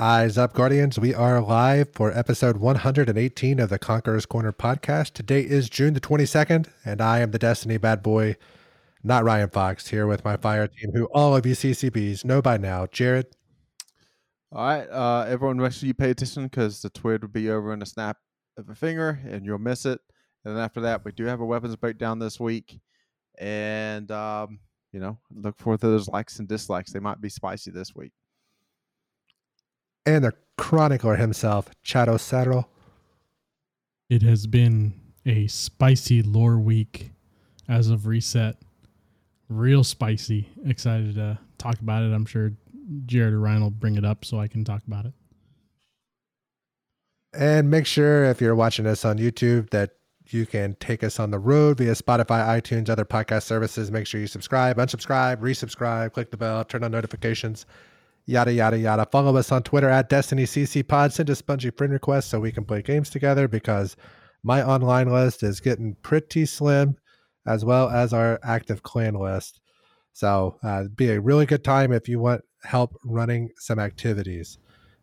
Eyes up, Guardians. We are live for episode 118 of the Conqueror's Corner podcast. Today is June the 22nd, and I am the Destiny bad boy, not Ryan Fox, here with my fire team, who all of you CCBs know by now. Jared. All right, uh, everyone, make sure you pay attention because the twid will be over in a snap of a finger and you'll miss it. And then after that, we do have a weapons breakdown this week. And, um, you know, look for those likes and dislikes. They might be spicy this week and the chronicler himself, Chadocero. It has been a spicy lore week as of reset. Real spicy. Excited to talk about it. I'm sure Jared or Ryan will bring it up so I can talk about it. And make sure if you're watching us on YouTube that you can take us on the road via Spotify, iTunes, other podcast services. Make sure you subscribe, unsubscribe, resubscribe, click the bell, turn on notifications yada yada yada. Follow us on Twitter at Destiny CC Pod. Send us Bungie friend requests so we can play games together because my online list is getting pretty slim, as well as our active clan list. So uh, be a really good time if you want help running some activities.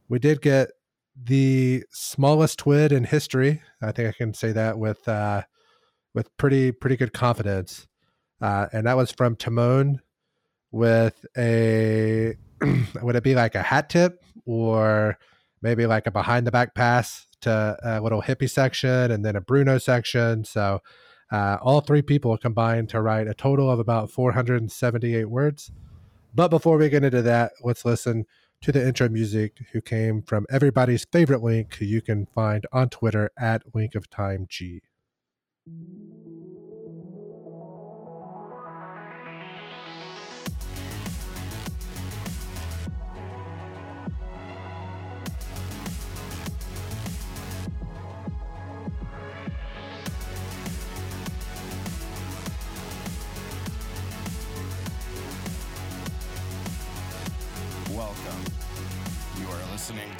We did get the smallest twid in history. I think I can say that with uh, with pretty pretty good confidence. Uh, and that was from Timon with a would it be like a hat tip or maybe like a behind the back pass to a little hippie section and then a Bruno section? So uh, all three people combined to write a total of about 478 words. But before we get into that, let's listen to the intro music who came from everybody's favorite link who you can find on Twitter at Link of Time G.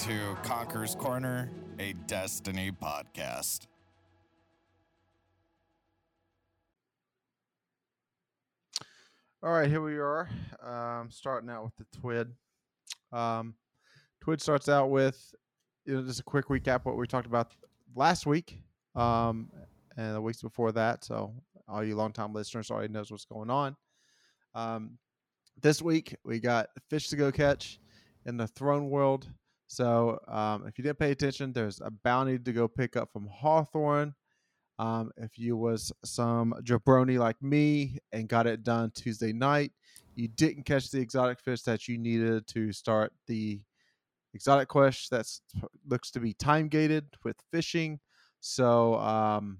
to Conqueror's Corner, a Destiny podcast. All right, here we are. Um, starting out with the Twid. Um, Twid starts out with you know, just a quick recap what we talked about last week um, and the weeks before that. So all you longtime listeners already knows what's going on. Um, this week we got fish to go catch in the throne world. So um, if you didn't pay attention, there's a bounty to go pick up from Hawthorne. Um, if you was some jabroni like me and got it done Tuesday night, you didn't catch the exotic fish that you needed to start the exotic quest that looks to be time gated with fishing. So um,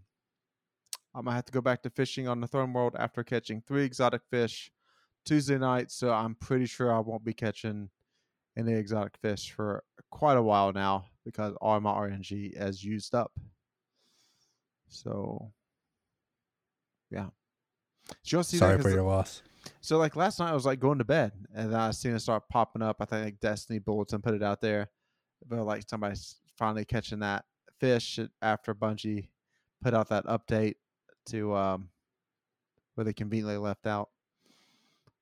I'm gonna have to go back to fishing on the Throne World after catching three exotic fish Tuesday night. So I'm pretty sure I won't be catching any exotic fish for quite a while now because all my RNG has used up. So, yeah. you see Sorry for your loss. So, like last night, I was like going to bed, and I seen it start popping up. I think like Destiny Bulletin put it out there, but like somebody's finally catching that fish after Bungie put out that update to um, where they conveniently left out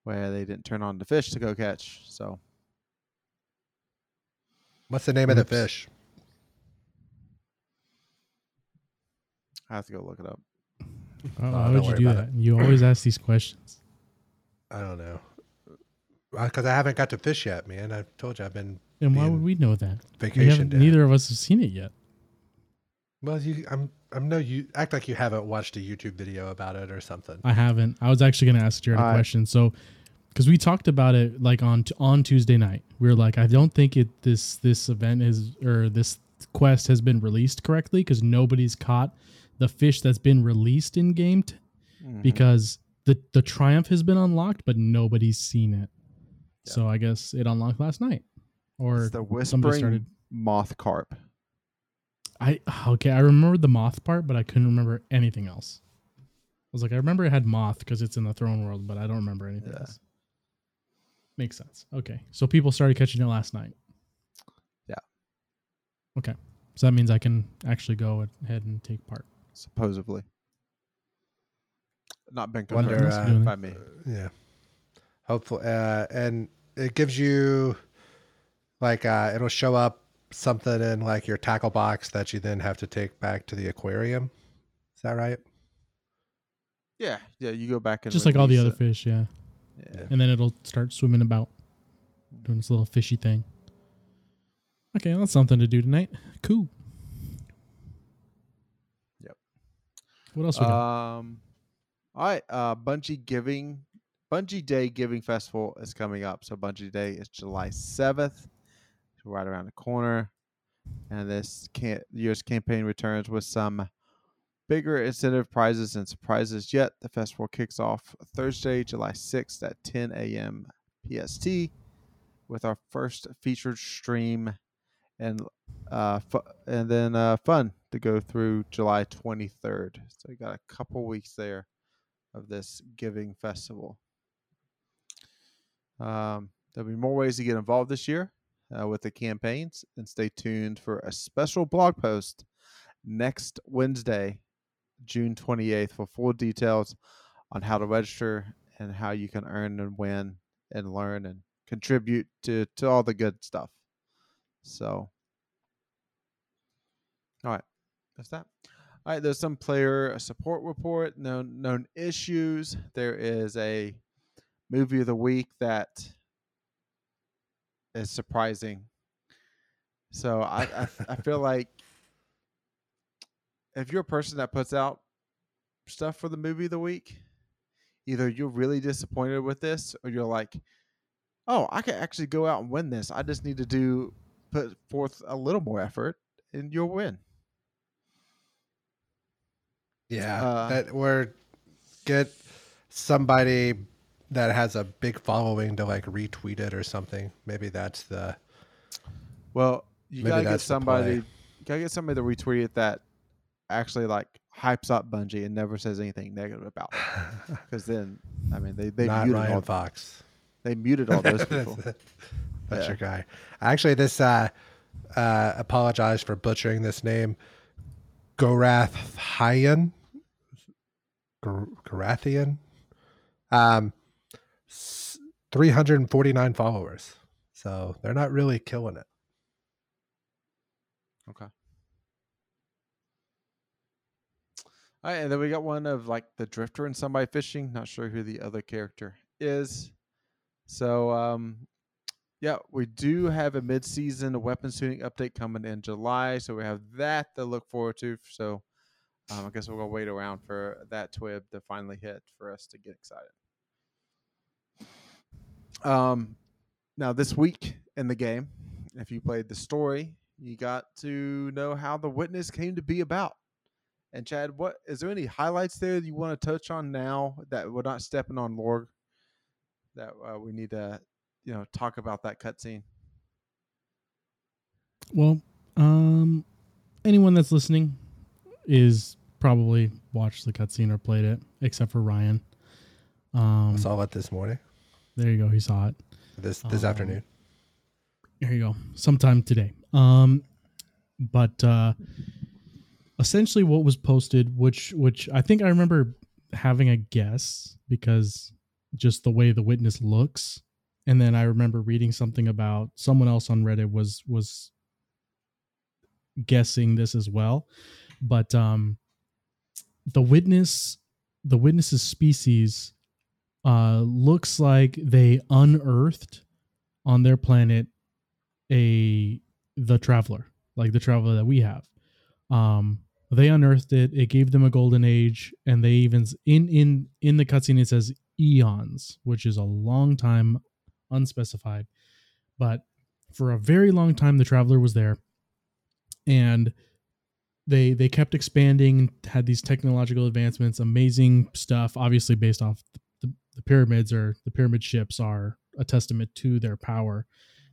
where they didn't turn on the fish to go catch. So What's the name Oops. of the fish? I have to go look it up. Oh, why would you do that? It. You always ask these questions. I don't know. Uh, because I haven't got to fish yet, man. I told you I've been. And why would we know that? Vacation. neither of us have seen it yet. Well, you, I'm, I'm no. You act like you haven't watched a YouTube video about it or something. I haven't. I was actually going to ask Jared a question. So, because we talked about it like on on Tuesday night. We were like, I don't think it this this event is or this quest has been released correctly because nobody's caught the fish that's been released in game t- mm-hmm. because the the triumph has been unlocked, but nobody's seen it. Yeah. So I guess it unlocked last night, or it's the whispering started moth carp. I okay, I remember the moth part, but I couldn't remember anything else. I was like, I remember it had moth because it's in the throne world, but I don't remember anything yeah. else. Makes sense. Okay. So people started catching it last night. Yeah. Okay. So that means I can actually go ahead and take part. Supposedly. Not been confirmed Wonder, uh, by me. Yeah. Hopefully. Uh, and it gives you Like uh, it'll show up something in like your tackle box that you then have to take back to the aquarium. Is that right? Yeah, yeah. You go back and Just like all the other it. fish, yeah. Yeah. And then it'll start swimming about, doing this little fishy thing. Okay, well, that's something to do tonight. Cool. Yep. What else we got? Um, all right. Uh, Bungie Giving, Bungie Day Giving Festival is coming up. So Bungie Day is July seventh, right around the corner, and this can year's campaign returns with some bigger incentive prizes and surprises. Yet the festival kicks off Thursday, July sixth at 10 a.m. PST, with our first featured stream, and uh, fu- and then uh, fun to go through July 23rd. So you got a couple weeks there of this giving festival. Um, there'll be more ways to get involved this year uh, with the campaigns, and stay tuned for a special blog post next Wednesday, June 28th, for full details on how to register and how you can earn and win and learn and contribute to to all the good stuff. So, all right, that's that. All right, there's some player support report, known known issues. There is a movie of the week that is surprising. So I I, I feel like if you're a person that puts out stuff for the movie of the week, either you're really disappointed with this or you're like, oh, I can actually go out and win this. I just need to do put forth a little more effort and you'll win. Yeah, Uh, that or get somebody that has a big following to like retweet it or something. Maybe that's the Well, you gotta get somebody. You gotta get somebody to retweet it that actually like hypes up Bungie and never says anything negative about it. Because then, I mean, they they not muted Ryan all Fox. they muted all those people. that's that's Yeah. your guy. Actually, this uh, uh, apologize for butchering this name. Gorath Hyan, Gorathian, um, three hundred and forty nine followers. So they're not really killing it. Okay. All right, and then we got one of like the drifter and somebody fishing. Not sure who the other character is. So, um, yeah, we do have a mid-season weapon tuning update coming in July, so we have that to look forward to. So, um, I guess we're gonna wait around for that twib to finally hit for us to get excited. Um, now this week in the game, if you played the story, you got to know how the witness came to be about. And Chad, what is there any highlights there that you want to touch on now that we're not stepping on Lorg? That uh, we need to, you know, talk about that cutscene. Well, um, anyone that's listening is probably watched the cutscene or played it, except for Ryan. Um, I saw it this morning, there you go. He saw it. this this Um, afternoon. Here you go. Sometime today. Um, but uh, essentially, what was posted, which which I think I remember having a guess because just the way the witness looks, and then I remember reading something about someone else on Reddit was was guessing this as well, but um, the witness, the witness's species, uh, looks like they unearthed on their planet a the traveler like the traveler that we have. Um they unearthed it it gave them a golden age and they even in in in the cutscene it says eons which is a long time unspecified. But for a very long time the traveler was there and they they kept expanding had these technological advancements amazing stuff obviously based off the, the, pyramids or the pyramid ships are a testament to their power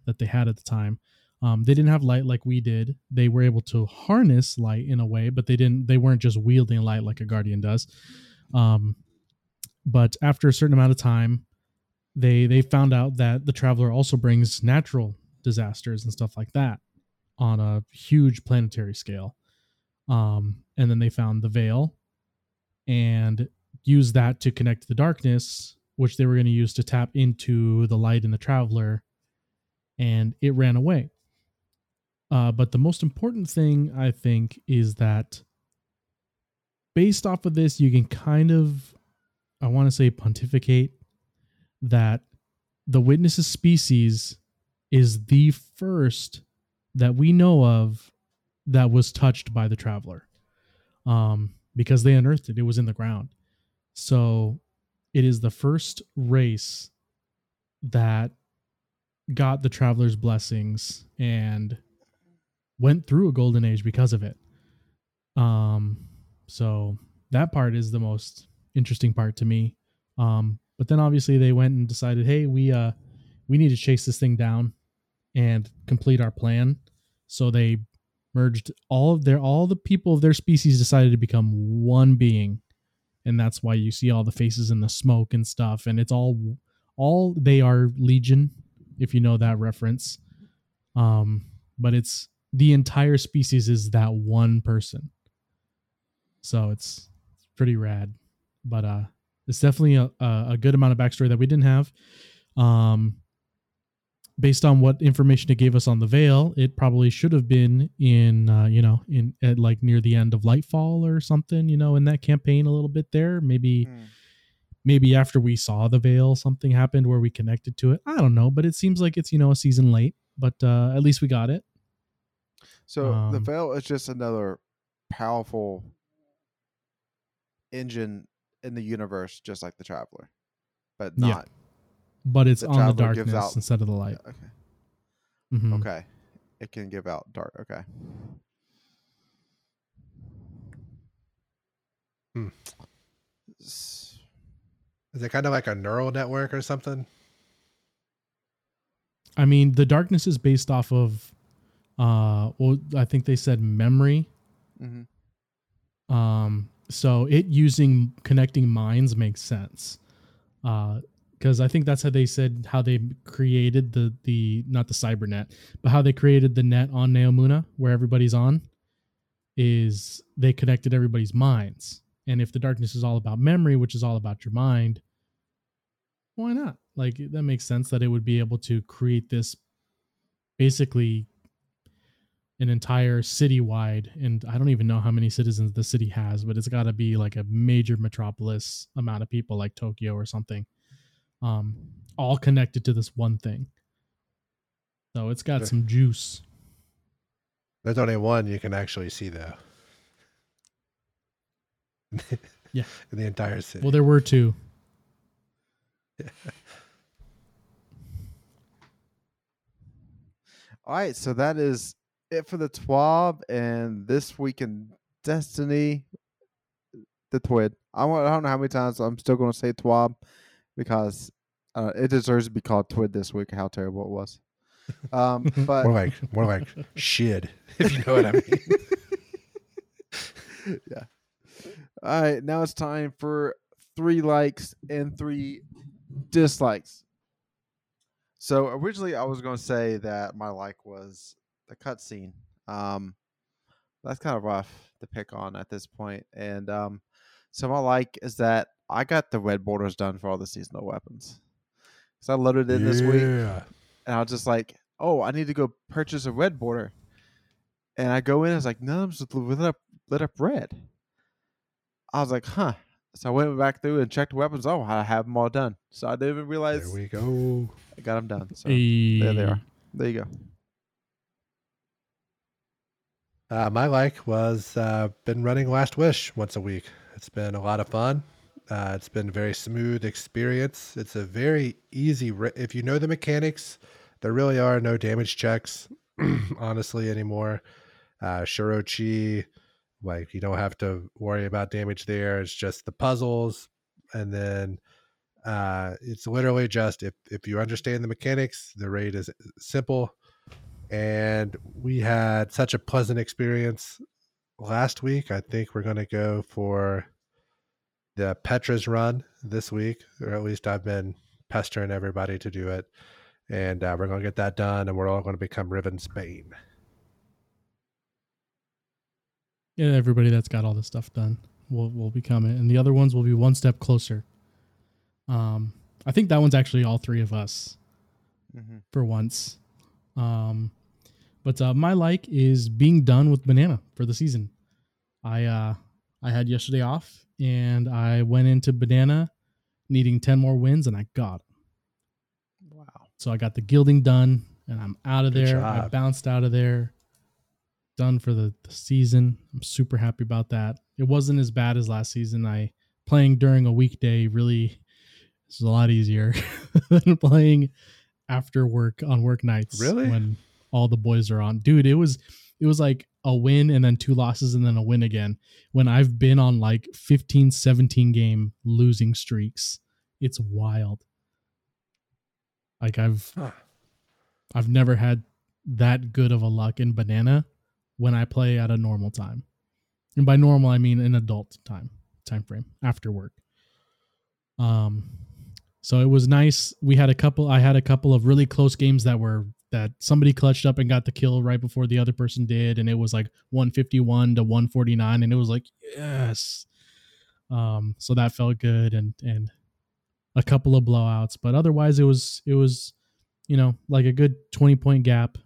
that they had at the time um, they didn't have light like we did. They were able to harness light in a way but they didn't they weren't just wielding light like a guardian does. Um, but after a certain amount of time they they found out that the traveler also brings natural disasters and stuff like that on a huge planetary scale. Um, and then they found the veil and used that to connect the darkness which they were going to use to tap into the light in the traveler and it ran away. Uh, but the most important thing I think is that based off of this, you can kind of, I want to say, pontificate that the witnesses species is the first that we know of that was touched by the traveler um, because they unearthed it. It was in the ground. So it is the first race that got the traveler's blessings and went through a golden age because of it. Um, so that part is the most interesting part to me. Um, but then obviously they went and decided, hey, we uh we need to chase this thing down and complete our plan. So they merged all of their all the people of their species decided to become one being. And that's why you see all the faces in the smoke and stuff. And it's all all they are legion, if you know that reference. Um, but it's the entire species is that one person. So it's, it's pretty rad. But uh it's definitely a, a good amount of backstory that we didn't have. Um, based on what information it gave us on the veil, it probably should have been in, uh, you know, in at like near the end of Lightfall or something, you know, in that campaign a little bit there. Maybe, mm. maybe after we saw the veil, something happened where we connected to it. I don't know, but it seems like it's you know a season late, but uh, at least we got it. So um, the veil is just another powerful engine in the universe, just like the Traveler, but not. Yeah. But it's the on the darkness out, instead of the light. Okay. Mm-hmm. Okay. It can give out dark. Okay. Hmm. Is it kind of like a neural network or something? I mean, the darkness is based off of, uh, well, I think they said memory. Mm-hmm. Um, so it using connecting minds makes sense. Uh, because I think that's how they said how they created the the not the cybernet, but how they created the net on Neomuna where everybody's on is they connected everybody's minds. And if the darkness is all about memory, which is all about your mind, why not? Like that makes sense that it would be able to create this basically an entire citywide, and I don't even know how many citizens the city has, but it's got to be like a major metropolis amount of people, like Tokyo or something, um, all connected to this one thing. So it's got some juice. There's only one you can actually see, though. yeah, in the entire city. Well, there were two. All right, so that is it for the TWAB and this week in Destiny, the TWID. I, want, I don't know how many times I'm still going to say TWAB because uh, it deserves to be called TWID this week. How terrible it was. Um, but more like more like shit, if you know what I mean. yeah. All right, now it's time for three likes and three dislikes. So originally, I was going to say that my like was the cutscene. Um, that's kind of rough to pick on at this point. And um, so I like is that I got the red borders done for all the seasonal weapons. So I loaded in yeah. this week, and I was just like, "Oh, I need to go purchase a red border." And I go in, I was like, "No, I'm just lit up, lit up red." I was like, "Huh." So I went back through and checked the weapons. Oh, I have them all done. So I didn't even realize. There we go. I got them done. So hey. there they are. There you go. Uh, my like was uh, been running Last Wish once a week. It's been a lot of fun. Uh, it's been a very smooth experience. It's a very easy. If you know the mechanics, there really are no damage checks, honestly anymore. Uh, Shuro-chi, like you don't have to worry about damage there. It's just the puzzles, and then uh, it's literally just if if you understand the mechanics, the raid is simple and we had such a pleasant experience last week. I think we're going to go for the Petra's run this week, or at least I've been pestering everybody to do it. And uh, we're going to get that done, and we're all going to become Rivensbane. Yeah, everybody that's got all this stuff done will will become it, and the other ones will be one step closer. Um, I think that one's actually all three of us mm-hmm. for once Um, but uh, my like is being done with banana for the season. I uh, I had yesterday off and I went into banana needing ten more wins and I got them. Wow. So I got the gilding done and I'm out of Good there. I bounced out of there. Done for the, the season. I'm super happy about that. It wasn't as bad as last season. I playing during a weekday really is a lot easier than playing after work on work nights. Really? When all the boys are on. Dude, it was it was like a win and then two losses and then a win again. When I've been on like 15, 17 game losing streaks. It's wild. Like I've Huh. I've never had that good of a luck in banana when I play at a normal time. And by normal I mean an adult time time frame after work. Um so it was nice. We had a couple I had a couple of really close games that were that somebody clutched up and got the kill right before the other person did and it was like 151 to 149 and it was like yes. Um so that felt good and and a couple of blowouts, but otherwise it was it was you know, like a good 20 point gap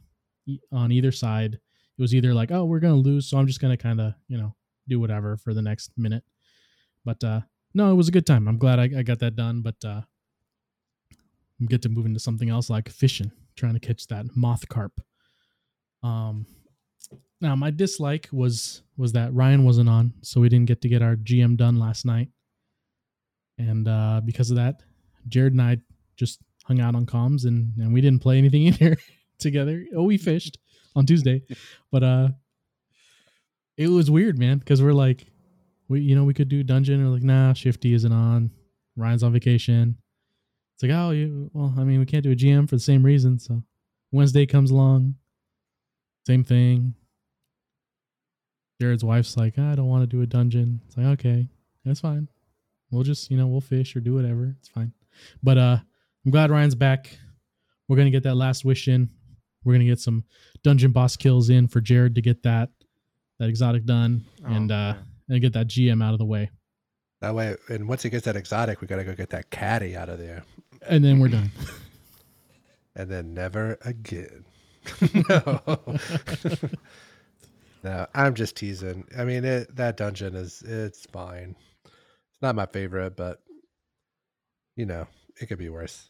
on either side. It was either like, oh, we're to lose, so I'm just to kind of, you know, do whatever for the next minute. But uh no, it was a good time. I'm glad I, I got that done, but uh I'm get to move into something else like fishing, trying to catch that moth carp. Um now my dislike was was that Ryan wasn't on, so we didn't get to get our GM done last night. And uh because of that, Jared and I just hung out on comms and and we didn't play anything either together. Oh, we fished on Tuesday, but uh, it was weird, man, because we're like, we you know we could do dungeon or like nah, Shifty isn't on, Ryan's on vacation. It's like oh you well I mean we can't do a GM for the same reason. So Wednesday comes along, same thing. Jared's wife's like I don't want to do a dungeon. It's like okay, that's fine. We'll just you know we'll fish or do whatever. It's fine. But uh, I'm glad Ryan's back. We're gonna get that last wish in. We're gonna get some dungeon boss kills in for Jared to get that that exotic done and Oh, uh man. and get that GM out of the way. That way, and once he gets that exotic, we got to go get that caddy out of there, And then we're done. and then never again. no. no, I'm just teasing. I mean, it, that dungeon is it's fine. It's not my favorite, but you know, it could be worse.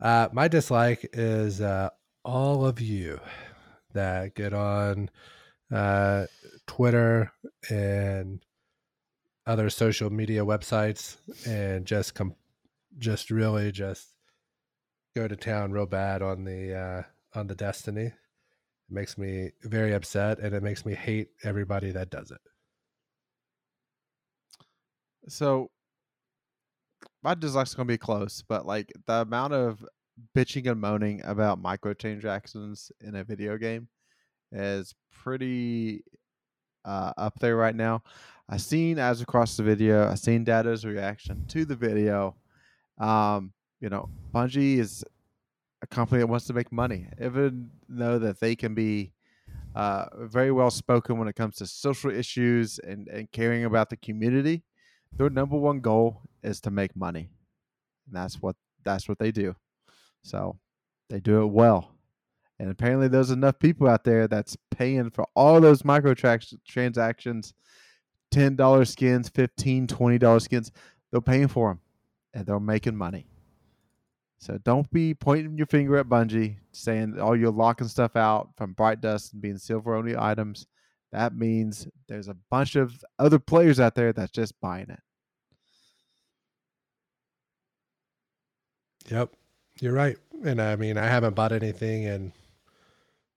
Uh, my dislike is uh, all of you that get on uh, Twitter and other social media websites and just just really just go to town real bad on the uh, on the Destiny. It makes me very upset, and it makes me hate everybody that does it. So my dislike's gonna be close, but like the amount of bitching and moaning about microtransactions in a video game is pretty uh, up there right now. I seen as across the video, I seen Datto's reaction to the video. Um, you know, Bungie is a company that wants to make money, even though that they can be uh, very well spoken when it comes to social issues and, and caring about the community. Their number one goal is to make money and that's what that's what they do. So they do it well. And apparently there's enough people out there that's paying for all those micro transactions $10 skins $15, $20 skins they're paying for them and they're making money so don't be pointing your finger at bungie saying oh you're locking stuff out from bright dust and being silver only items that means there's a bunch of other players out there that's just buying it. Yep, you're right. And I mean, I haven't bought anything in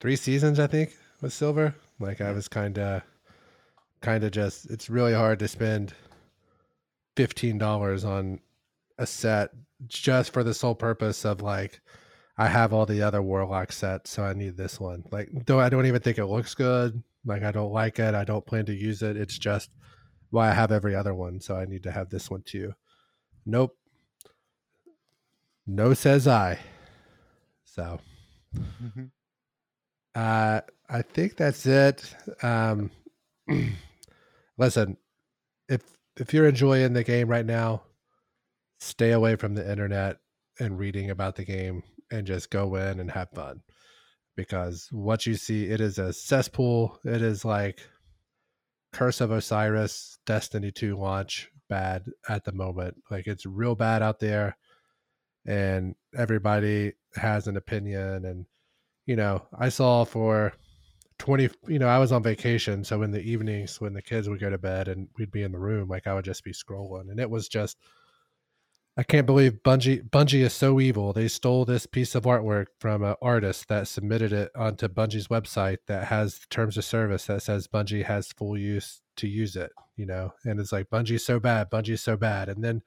three seasons. I think with silver. Like I was kind of, kind of just. It's really hard to spend fifteen dollars on a set just for the sole purpose of like, I have all the other warlock sets, so I need this one. Like, though I don't even think it looks good. Like I don't like it. I don't plan to use it. It's just why I have every other one, so I need to have this one too. Nope. No says I. So uh I think that's it. Um listen, if if you're enjoying the game right now, stay away from the internet and reading about the game and just go in and have fun. because what you see, it is a cesspool. It is like Curse of Osiris, Destiny 2 launch bad at the moment. Like it's real bad out there and everybody has an opinion and you know, I saw for 20 you know, I was on vacation, so in the evenings when the kids would go to bed and we'd be in the room, like I would just be scrolling and it was just I can't believe Bungie Bungie is so evil. They stole this piece of artwork from an artist that submitted it onto Bungie's website that has terms of service that says Bungie has full use to use it, you know. And it's like Bungie's so bad, Bungie's so bad. And then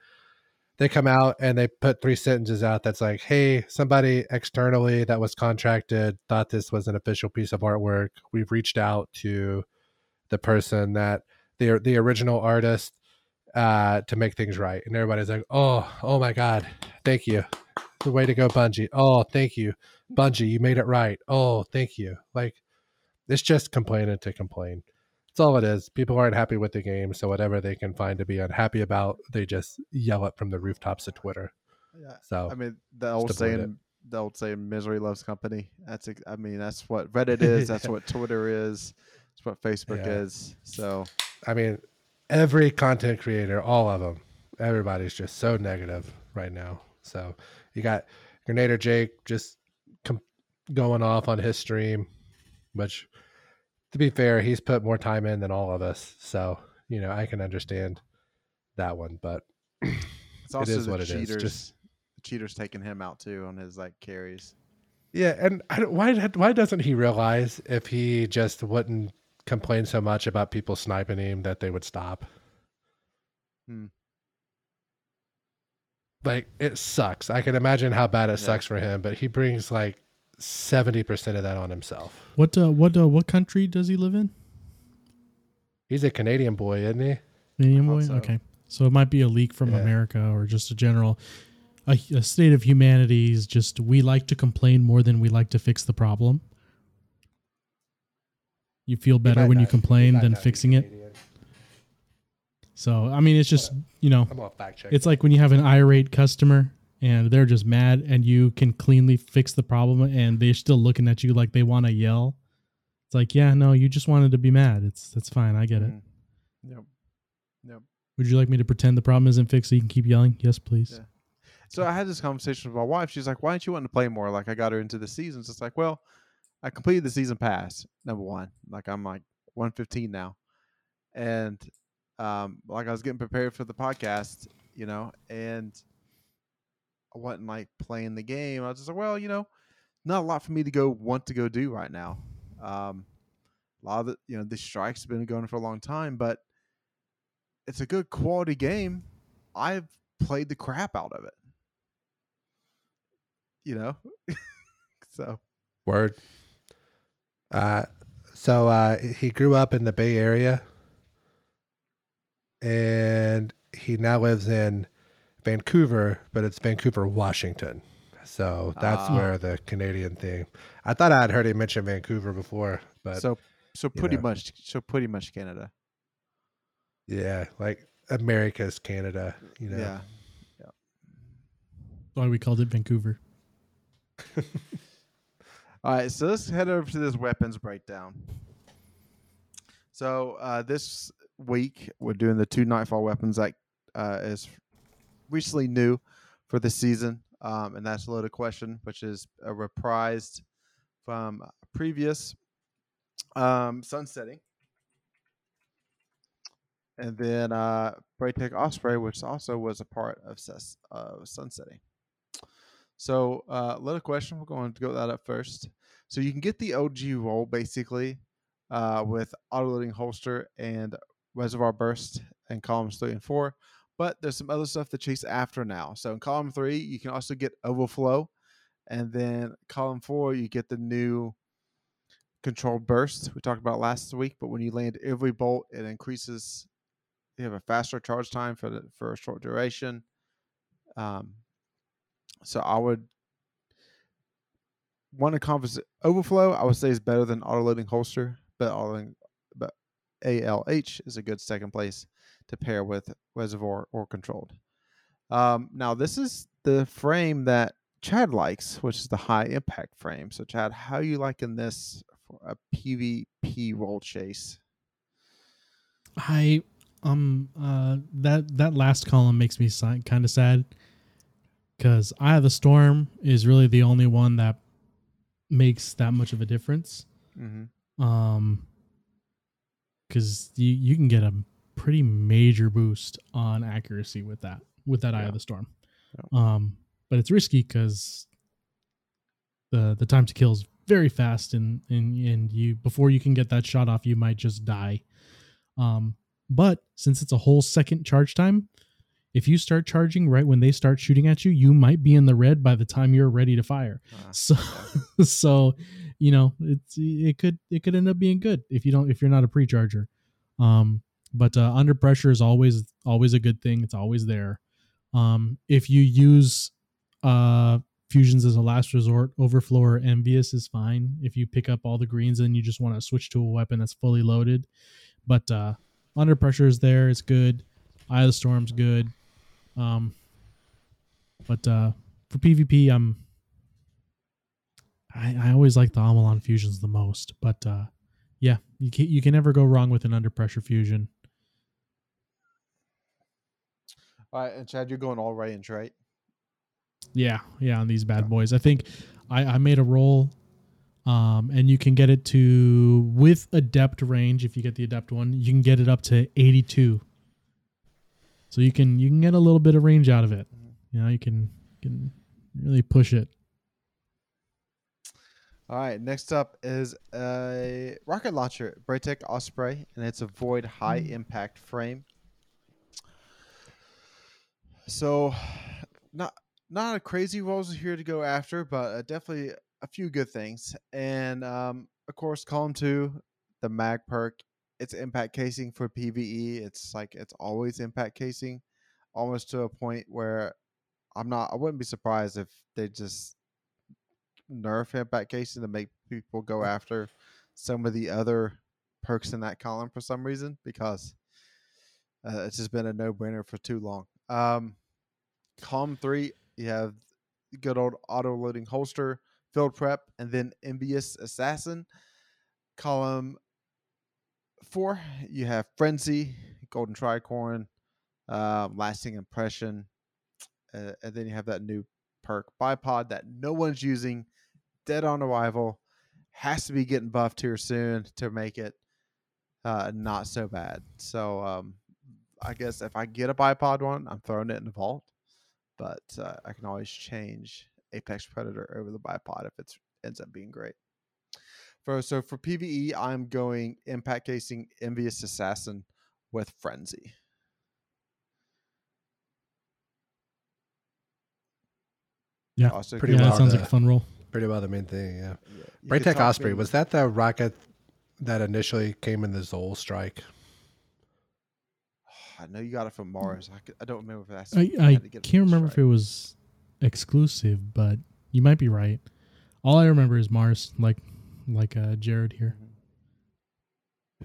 they come out and they put three sentences out that's like, "Hey, somebody externally that was contracted thought this was an official piece of artwork. We've reached out to the person that the the original artist uh, to make things right. And everybody's like, oh, oh my God, thank you. The way to go, Bungie. Oh, thank you. Bungie, you made it right. Oh, thank you. Like, it's just complaining to complain. That's all it is. People aren't happy with the game, so whatever they can find to be unhappy about, they just yell it from the rooftops of Twitter. Yeah. So I mean, the old to put it. saying, the old saying, "Misery loves company." That's, I mean, that's what Reddit is. That's what Twitter is. That's what Facebook Yeah. is. So I mean, every content creator, all of them, everybody's just so negative right now. So you got Gernader Jake just com- going off on his stream, which, to be fair, he's put more time in than all of us. So you know, I can understand that one, but it's also is the what it is, cheaters. just- the cheaters taking him out too on his like carries. yeah. And I don't, why why doesn't he realize if he just wouldn't complain so much about people sniping him that they would stop? Hmm. like it sucks. I can imagine how bad it Yeah. sucks for him, but he brings like seventy percent of that on himself. What uh, what uh, what country does he live in? He's a Canadian boy, isn't he? Indian thought boy. so. Okay, so it might be a leak from Yeah. America or just a general a, a state of humanity is just we like to complain more than we like to fix the problem. You feel better when you not- he complain than fixing it. So I mean, it's just you know, I'm fact check. it's like when you have an irate customer and they're just mad, and you can cleanly fix the problem, and they're still looking at you like they want to yell. It's like, yeah, no, you just wanted to be mad. It's that's fine. I get it. Mhm. Yep. Yep. Would you like me to pretend the problem isn't fixed so you can keep yelling? Yes, please. Yeah. So I had this conversation with my wife. She's like, "Why don't you want to play more?" Like I got her into the seasons. It's like, well, I completed the season pass. Number one, like I'm like 115 now, and um, like I was getting prepared for the podcast, you know, and I wasn't like playing the game. I was just like, well, you know, not a lot for me to go want to go do right now. Um, a lot of the, you know, the strikes have been going for a long time, but it's a good quality game. I've played the crap out of it. You know? so Word. Uh, so uh, he grew up in the Bay Area, and he now lives in Vancouver, but it's Vancouver, Washington. So that's Ah. where the Canadian thing. I thought I'd heard him mention Vancouver before, but so so you pretty know. much so pretty much Canada. yeah, like America's Canada. You know, Yeah. That's why we called it Vancouver. All right, so let's head over to this weapons breakdown. So uh, this week we're doing the two Nightfall weapons that uh, is recently new for the season, um, and that's loaded question, which is a reprised from previous um, sunsetting, and then uh, Osprey, which also was a part of ses- of sunsetting. So, uh, loaded question. We're going to go that up first. So you can get the OG roll basically uh, with auto loading holster and reservoir burst and columns three and four. But there's some other stuff to chase after now. So in column three, you can also get overflow, and then column four, you get the new controlled burst we talked about last week. But when you land every bolt, it increases. You have a faster charge time for the, for a short duration. Um, so I would want to conference overflow. I would say is better than auto loading holster, but auto but ALH is a good second place to pair with reservoir or controlled. Um, now this is the frame that Chad likes, which is the high impact frame. So, Chad, how are you liking this for a PvP roll chase? I um uh that that last column makes me si- kind of sad because Eye of the Storm is really the only one that makes that much of a difference. Mm-hmm. Um, because you you can get a pretty major boost on accuracy with that with that Eye Yeah. of the Storm. Yeah. Um, but it's risky because the the time to kill is very fast, and and and you before you can get that shot off, you might just die. Um, but since it's a whole second charge time, if you start charging right when they start shooting at you, you might be in the red by the time you're ready to fire. Ah, So, so you know, it's it could it could end up being good if you don't if you're not a pre-charger. Um, but uh, under pressure is always always a good thing. It's always there. Um, if you use uh fusions as a last resort, overflow or envious is fine. If you pick up all the greens and you just want to switch to a weapon that's fully loaded, but uh, under pressure is there. It's good. Eye of the Storm's good. Um, but uh, for PvP, I'm I, I always like the Omolon fusions the most, but uh, yeah, you can you can never go wrong with an under pressure fusion. All right, and Chad, you're going all range, right? Yeah, yeah, on these bad boys. I think I, I made a roll, um, and you can get it to with adept range. If you get the adept one, you can get it up to eighty two. So you can you can get a little bit of range out of it. Mm-hmm. You know, you can can really push it. All right, next up is a rocket launcher, Braytech Osprey, and it's a void high mm. impact frame. So, not not a crazy rolls here to go after, but uh, definitely a few good things. And um, of course, column two, the mag perk. It's impact casing for PVE. It's like it's always impact casing, almost to a point where I'm not. I wouldn't be surprised if they just nerf impact casing to make people go after some of the other perks in that column for some reason because uh, it's just been a no-brainer for too long. Um, column three, you have good old auto-loading holster, field prep, and then envious assassin. Column four, you have frenzy, golden tricorn, um, lasting impression, uh, and then you have that new perk bipod that no one's using dead on arrival has to be getting buffed here soon to make it uh, not so bad so um, i guess if i get a bipod one i'm throwing it in the vault but uh, i can always change apex predator over the bipod if it ends up being great for so for pve i'm going impact casing envious assassin with frenzy Yeah, also pretty yeah, that sounds the- like a fun roll. Pretty well the main thing, yeah. Yeah, Braytech Osprey, me- was that the rocket that initially came in the Xol strike? I know you got it from Mars. I, could, I don't remember if that's. I, you I had to get it can't from remember if it was exclusive, but you might be right. All I remember is Mars, like like uh, Jared here. Mhm.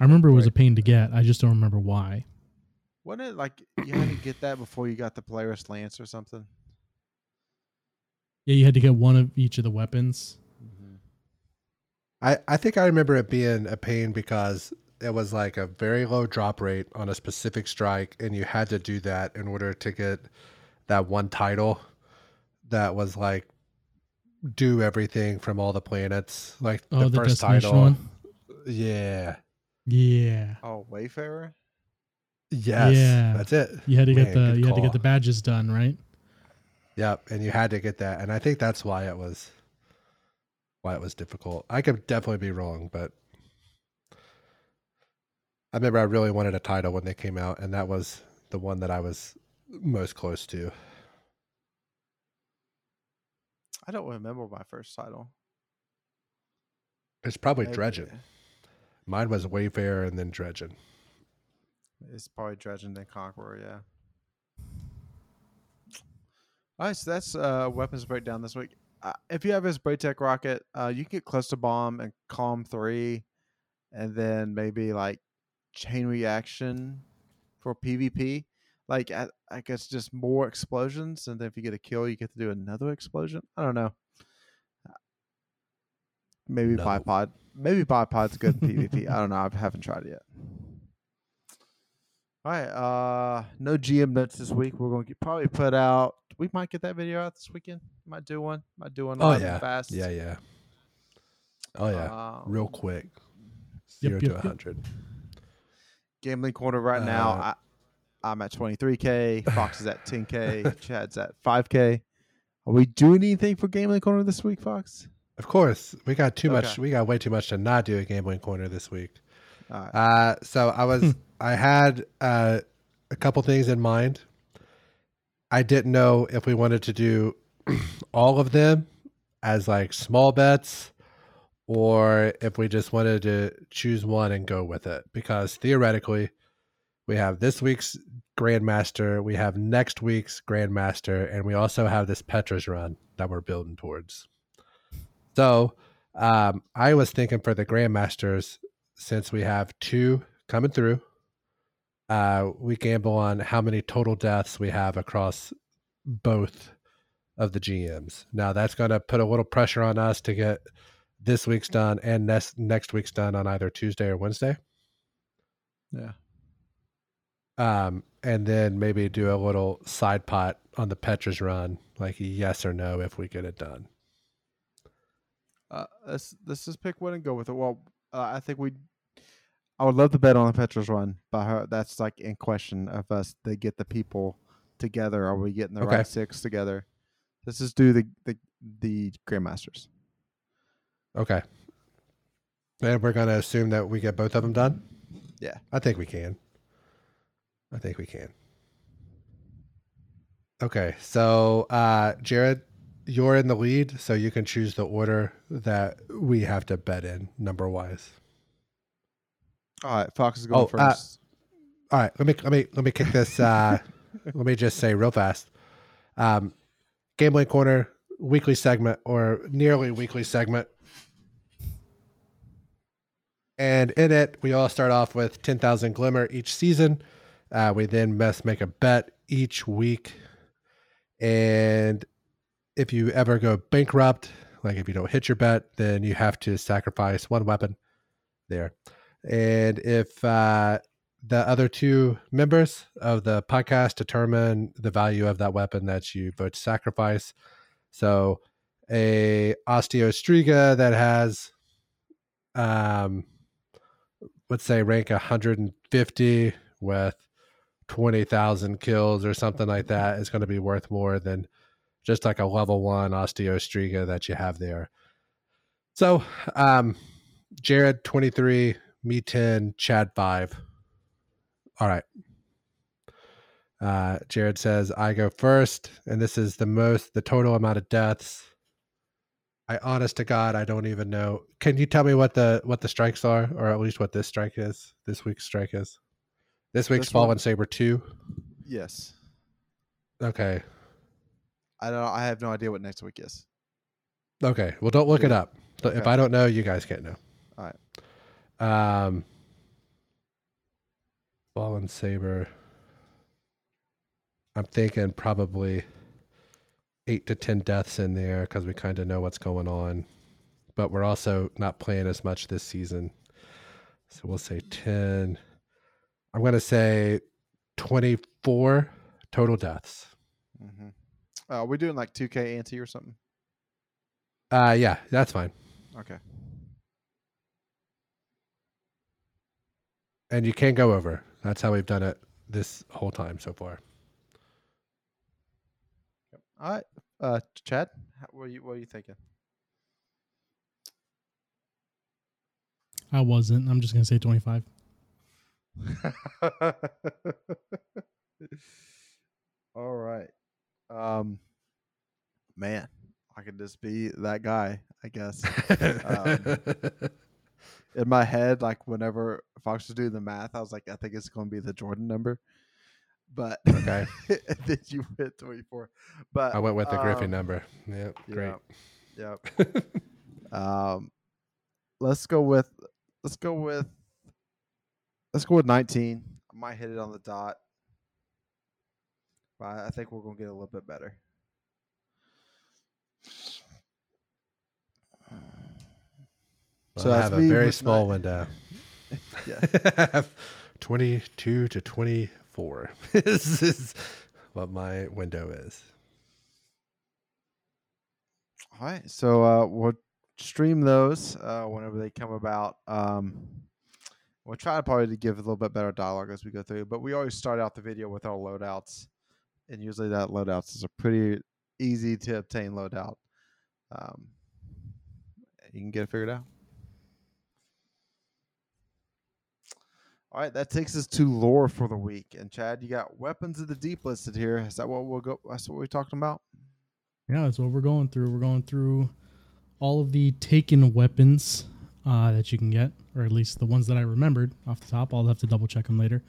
I remember it was a pain to get. I just don't remember why. Wasn't it like you had to get that before you got the Polaris Lance or something? Yeah, you had to get one of each of the weapons. I, I think I remember it being a pain because it was like a very low drop rate on a specific strike, and you had to do that in order to get that one title that was like do everything from all the planets. Like Oh, the, the, first title. one. Yeah. Yeah, Oh, Wayfarer. Yes. Yeah. That's it. you had to get the good you had to get the badges done, right? Yep, and you had to get that, and I think that's why it was why it was difficult. I could definitely be wrong, but I remember I really wanted a title when they came out, and that was the one that I was most close to. I don't remember my first title. It's probably Maybe- Dredgen. Mine was Wayfarer and then Dredgen. It's probably Dredgen then Conqueror. Yeah. All right, so that's uh, weapons breakdown this week. Uh, if you have his Braytech rocket, uh, you can get cluster bomb and calm three, and then maybe like chain reaction for PvP. like I, I guess just more explosions, and then if you get a kill, you get to do another explosion. I don't know. Maybe No. bipod. Maybe bipod's good in PvP. I don't know. I haven't tried it yet. All right. Uh, no GM notes this week. We're going to probably put out. We might get that video out this weekend. Might do one. Might do one. Oh yeah, fast. yeah, yeah. Oh yeah, Um, real quick, zero yep, to yep. hundred. Gambling corner right now. Uh, I, I'm at 23k. Fox is at 10k. Chad's at 5k. Are we doing anything for gambling corner this week, Fox? Of course, we got too much. We got way too much to not do a gambling corner this week. All right. Uh, so I was, I had uh, a couple things in mind. I didn't know if we wanted to do all of them as like small bets, or if we just wanted to choose one and go with it. Because theoretically, we have this week's Grandmaster, we have next week's Grandmaster, and we also have this Petra's run that we're building towards. So um, I was thinking for the Grandmasters, since we have two coming through, uh, we gamble on how many total deaths we have across both of the GMs. Now that's going to put a little pressure on us to get this week's done and next next week's done on either Tuesday or Wednesday. yeah. Um, and then maybe do a little side pot on the Petra's run, like yes or no if we get it done. Uh, let's let's just pick one and go with it. Well, uh, I think we. I would love to bet on the Petra's run, but her, that's like in question of us to get the people together. Are we getting the Okay. right six together? Let's just do the the the Grandmasters. Okay. And we're going to assume that we get both of them done? Yeah. I think we can. I think we can. Okay. So, uh, Jared, you're in the lead, so you can choose the order that we have to bet in number wise. All right, Fox is going Oh, uh, first. All right, let me let me let me kick this. Uh, let me just say real fast. Um, Gambling Corner weekly segment or nearly weekly segment, and in it we all start off with ten thousand glimmer each season. Uh, we then must make a bet each week, and if you ever go bankrupt, like if you don't hit your bet, then you have to sacrifice one weapon there. And if uh, the other two members of the podcast determine the value of that weapon that you vote to sacrifice. So a Osteostriga that has um let's say rank 150 with 20,000 kills or something like that is going to be worth more than just like a level 1 Osteostriga that you have there. So, um Jared 23, me 10, Chad 5. All right. Uh, Jared says, I go first, and this is the most, the total amount of deaths. I honest to God, I don't even know. Can you tell me what the what the strikes are, or at least what this strike is? This week's strike is. This week's This one? Fallen Saber two. Yes, Okay. I don't. I have no idea what next week is. Okay. Well, don't look it up. So If I don't know, you guys can't know. All right. Um. Fallen Saber. I'm thinking probably eight to ten deaths in there because we kind of know what's going on, but we're also not playing as much this season. So we'll say ten. I'm gonna say twenty-four total deaths. Mm-hmm. Uh, we're doing like 2K ante or something. Uh, yeah, that's fine. Okay. And you can't go over. That's how we've done it this whole time so far. All right. Uh, Chad, how, what are you what are you thinking? I wasn't. I'm just gonna say 25. All right. Um, man, I could just be that guy, I guess. Um, In my head, like whenever Fox was doing the math, I was like, I think it's going to be the Jordan number. But Okay. then you went 24. But I went with the Griffin um, number. Yep, great. Yep. Yep. um, let's go with let's go with let's go with 19. I might hit it on the dot. but I think we're gonna get a little bit better. So I have a very small window. yeah. 22 to 24. this is what my window is. All right. So uh, we'll stream those uh, whenever they come about. Um, we'll try to probably give a little bit better dialogue as we go through, but we always start out the video with our loadouts. And usually that loadouts is a pretty easy to obtain loadout. Um, you can get it figured out. All right, that takes us to lore for the week. And Chad, you got weapons of the deep listed here. Is that what we'll go? That's what we're talking about. Yeah, that's what we're going through. We're going through all of the taken weapons uh, that you can get, or at least the ones that I remembered off the top. I'll have to double check them later.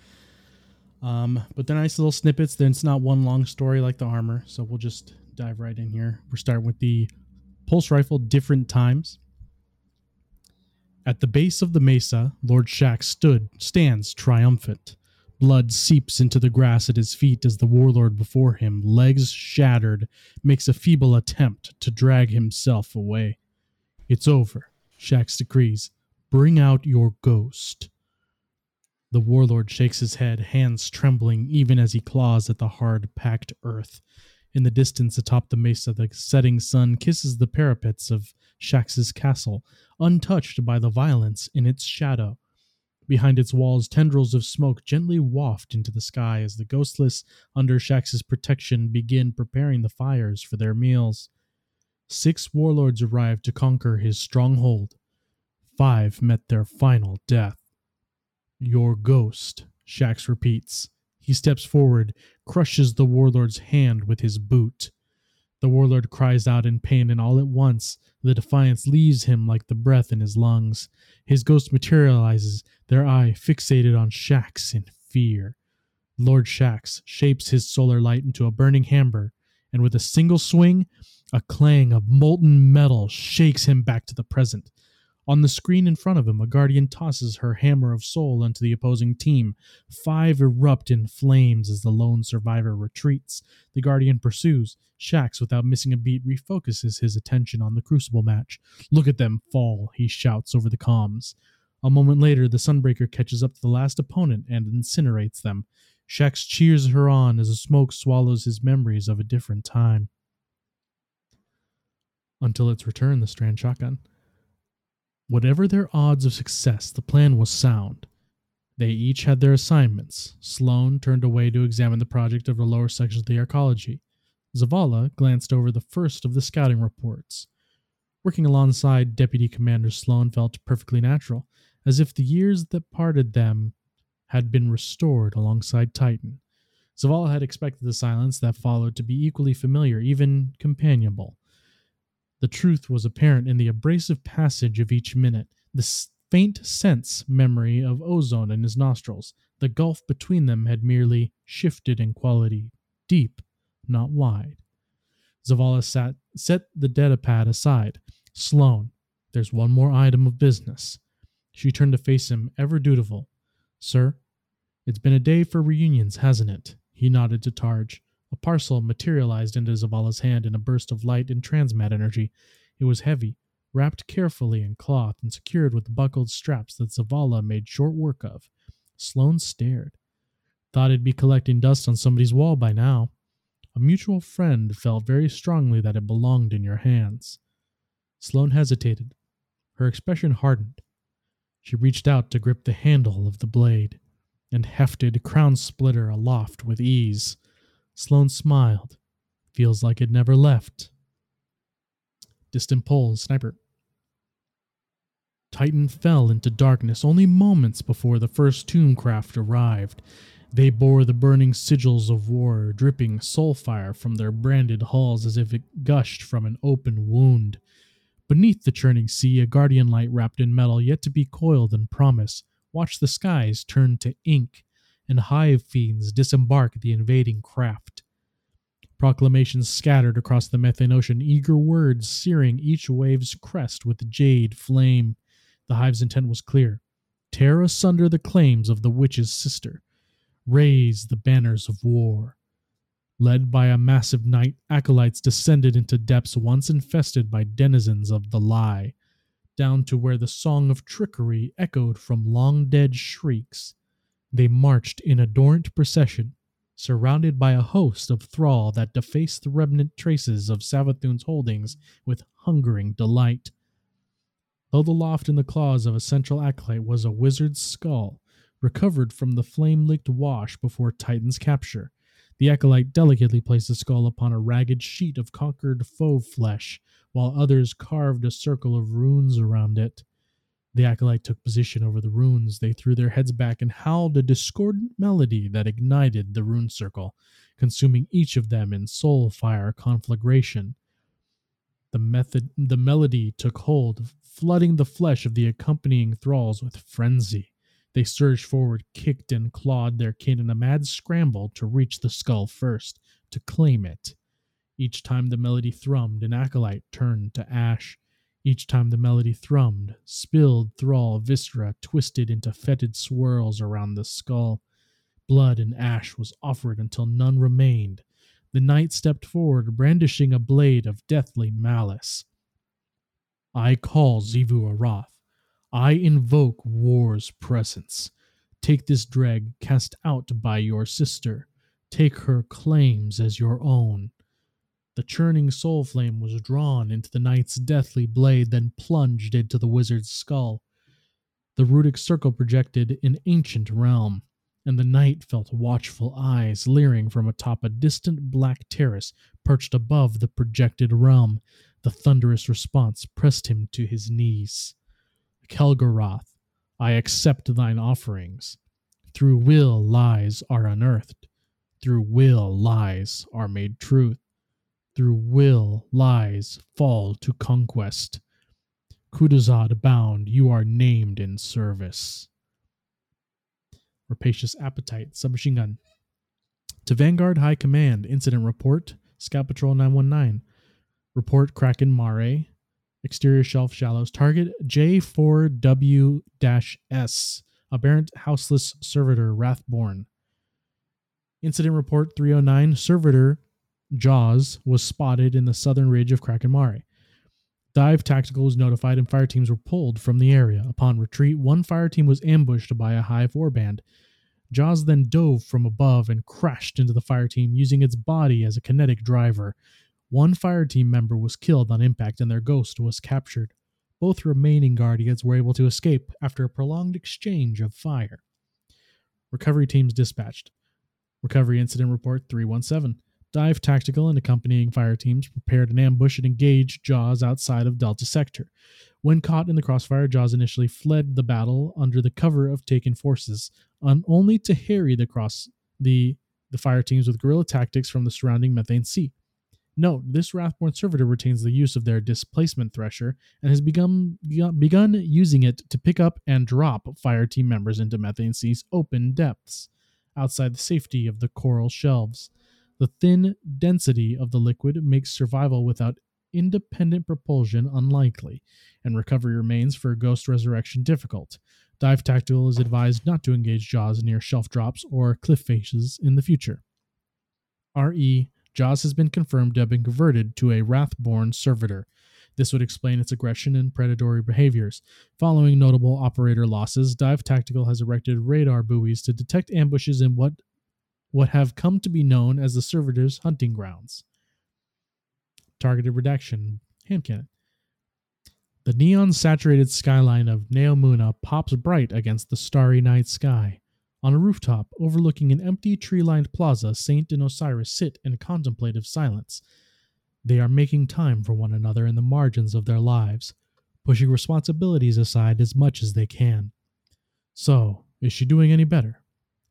Um, but they're nice little snippets. Then it's not one long story like the armor, so we'll just dive right in here. We're starting with the pulse rifle, different times. At the base of the mesa, Lord Shax stood, stands triumphant. Blood seeps into the grass at his feet as the warlord before him, legs shattered, makes a feeble attempt to drag himself away. It's over, Shax decrees. Bring out your ghost. The warlord shakes his head, hands trembling even as he claws at the hard, packed earth. In the distance atop the mesa, the setting sun kisses the parapets of Shax's castle, untouched by the violence in its shadow. Behind its walls, tendrils of smoke gently waft into the sky as the ghostless, under Shax's protection, begin preparing the fires for their meals. Six warlords arrived to conquer his stronghold. Five met their final death. Your ghost, Shax repeats. He steps forward, crushes the warlord's hand with his boot. The warlord cries out in pain, and all at once the defiance leaves him like the breath in his lungs. His ghost materializes, their eye fixated on Shax in fear. Lord Shax shapes his solar light into a burning hammer, and with a single swing, a clang of molten metal shakes him back to the present. On the screen in front of him, a guardian tosses her hammer of Sol into the opposing team. Five erupt in flames as the lone survivor retreats. The guardian pursues. Shax, without missing a beat, refocuses his attention on the crucible match. Look at them fall, he shouts over the comms. A moment later, the Sunbreaker catches up to the last opponent and incinerates them. Shax cheers her on as the smoke swallows his memories of a different time. Until its return, the Strand shotgun. Whatever their odds of success, the plan was sound. They each had their assignments. Sloane turned away to examine the project of the lower sections of the arcology. Zavala glanced over the first of the scouting reports. Working alongside Deputy Commander Sloane felt perfectly natural, as if the years that parted them had been restored alongside Titan. Zavala had expected the silence that followed to be equally familiar, even companionable. The truth was apparent in the abrasive passage of each minute, the faint sense memory of ozone in his nostrils. The gulf between them had merely shifted in quality, deep, not wide. Zavala sat, set the datapad aside. Sloane, there's one more item of business. She turned to face him, ever dutiful. Sir, it's been a day for reunions, hasn't it? He nodded to Targe. A parcel materialized into Zavala's hand in a burst of light and transmat energy. It was heavy, wrapped carefully in cloth and secured with buckled straps that Zavala made short work of. Sloane stared. Thought it'd be collecting dust on somebody's wall by now. A mutual friend felt very strongly that it belonged in your hands. Sloane hesitated. Her expression hardened. She reached out to grip the handle of the blade and hefted Crown Splitter aloft with ease. Sloane smiled. Feels like it never left. Distant pulse, sniper. Titan fell into darkness only moments before the first Tombcraft arrived. They bore the burning sigils of war, dripping soulfire from their branded hulls as if it gushed from an open wound. Beneath the churning sea, a guardian light wrapped in metal yet to be coiled in promise watched the skies turn to ink and hive fiends disembark the invading craft. Proclamations scattered across the methane ocean, eager words searing each wave's crest with jade flame. The hive's intent was clear tear asunder the claims of the witch's sister, raise the banners of war. Led by a massive knight, acolytes descended into depths once infested by denizens of the lie, down to where the song of trickery echoed from long dead shrieks. They marched in adorant procession, surrounded by a host of thrall that defaced the remnant traces of Savathun's holdings with hungering delight. Though the loft in the claws of a central acolyte was a wizard's skull, recovered from the flame licked wash before Titan's capture, the acolyte delicately placed the skull upon a ragged sheet of conquered foe flesh, while others carved a circle of runes around it. The acolyte took position over the runes. They threw their heads back and howled a discordant melody that ignited the rune circle, consuming each of them in soul fire conflagration. The method the melody took hold, flooding the flesh of the accompanying thralls with frenzy. They surged forward, kicked and clawed their kin in a mad scramble to reach the skull first, to claim it. Each time the melody thrummed, an acolyte turned to ash. Each time the melody thrummed, spilled thrall viscera twisted into fetid swirls around the skull. Blood and ash was offered until none remained. The knight stepped forward, brandishing a blade of deathly malice. I call Xivu Arath. I invoke war's presence. Take this dreg cast out by your sister. Take her claims as your own. The churning soul flame was drawn into the knight's deathly blade, then plunged into the wizard's skull. The runic circle projected an ancient realm, and the knight felt watchful eyes leering from atop a distant black terrace perched above the projected realm. The thunderous response pressed him to his knees. Kelgaroth, I accept thine offerings. Through will lies are unearthed. Through will lies are made truth. Through will lies fall to conquest. Kudazad bound, you are named in service. Rapacious Appetite, Submachine Gun. To Vanguard High Command, Incident Report, Scout Patrol 919. Report Kraken Mare, Exterior shelf shallows. Target J4W S. Aberrant houseless servitor Wrathborn. Incident report 309 Servitor Jaws was spotted in the southern ridge of Kraken Mare. Dive Tactical was notified and fire teams were pulled from the area. Upon retreat, one fire team was ambushed by a Hive warband. Jaws then dove from above and crashed into the fire team using its body as a kinetic driver. One fire team member was killed on impact and their ghost was captured. Both remaining guardians were able to escape after a prolonged exchange of fire. Recovery teams dispatched. Recovery Incident Report 317. Dive Tactical and accompanying fire teams prepared an ambush and engaged Jaws outside of Delta Sector. When caught in the crossfire, Jaws initially fled the battle under the cover of taken forces, on only to harry the cross the, the fire teams with guerrilla tactics from the surrounding methane sea. Note, this Wrathborn servitor retains the use of their displacement thresher and has begun, begun using it to pick up and drop fire team members into Methane Sea's open depths, outside the safety of the coral shelves. The thin density of the liquid makes survival without independent propulsion unlikely, and recovery remains for Ghost Resurrection difficult. Dive Tactical is advised not to engage Jaws near shelf drops or cliff faces in the future. RE Jaws has been confirmed to have been converted to a Wrathborn servitor. This would explain its aggression and predatory behaviors. Following notable operator losses, Dive Tactical has erected radar buoys to detect ambushes in what what have come to be known as the servitor's hunting grounds. Targeted redaction, hand cannon. The neon saturated skyline of Neomuna pops bright against the starry night sky. On a rooftop overlooking an empty tree lined plaza, Saint and Osiris sit in contemplative silence. They are making time for one another in the margins of their lives, pushing responsibilities aside as much as they can. So, is she doing any better?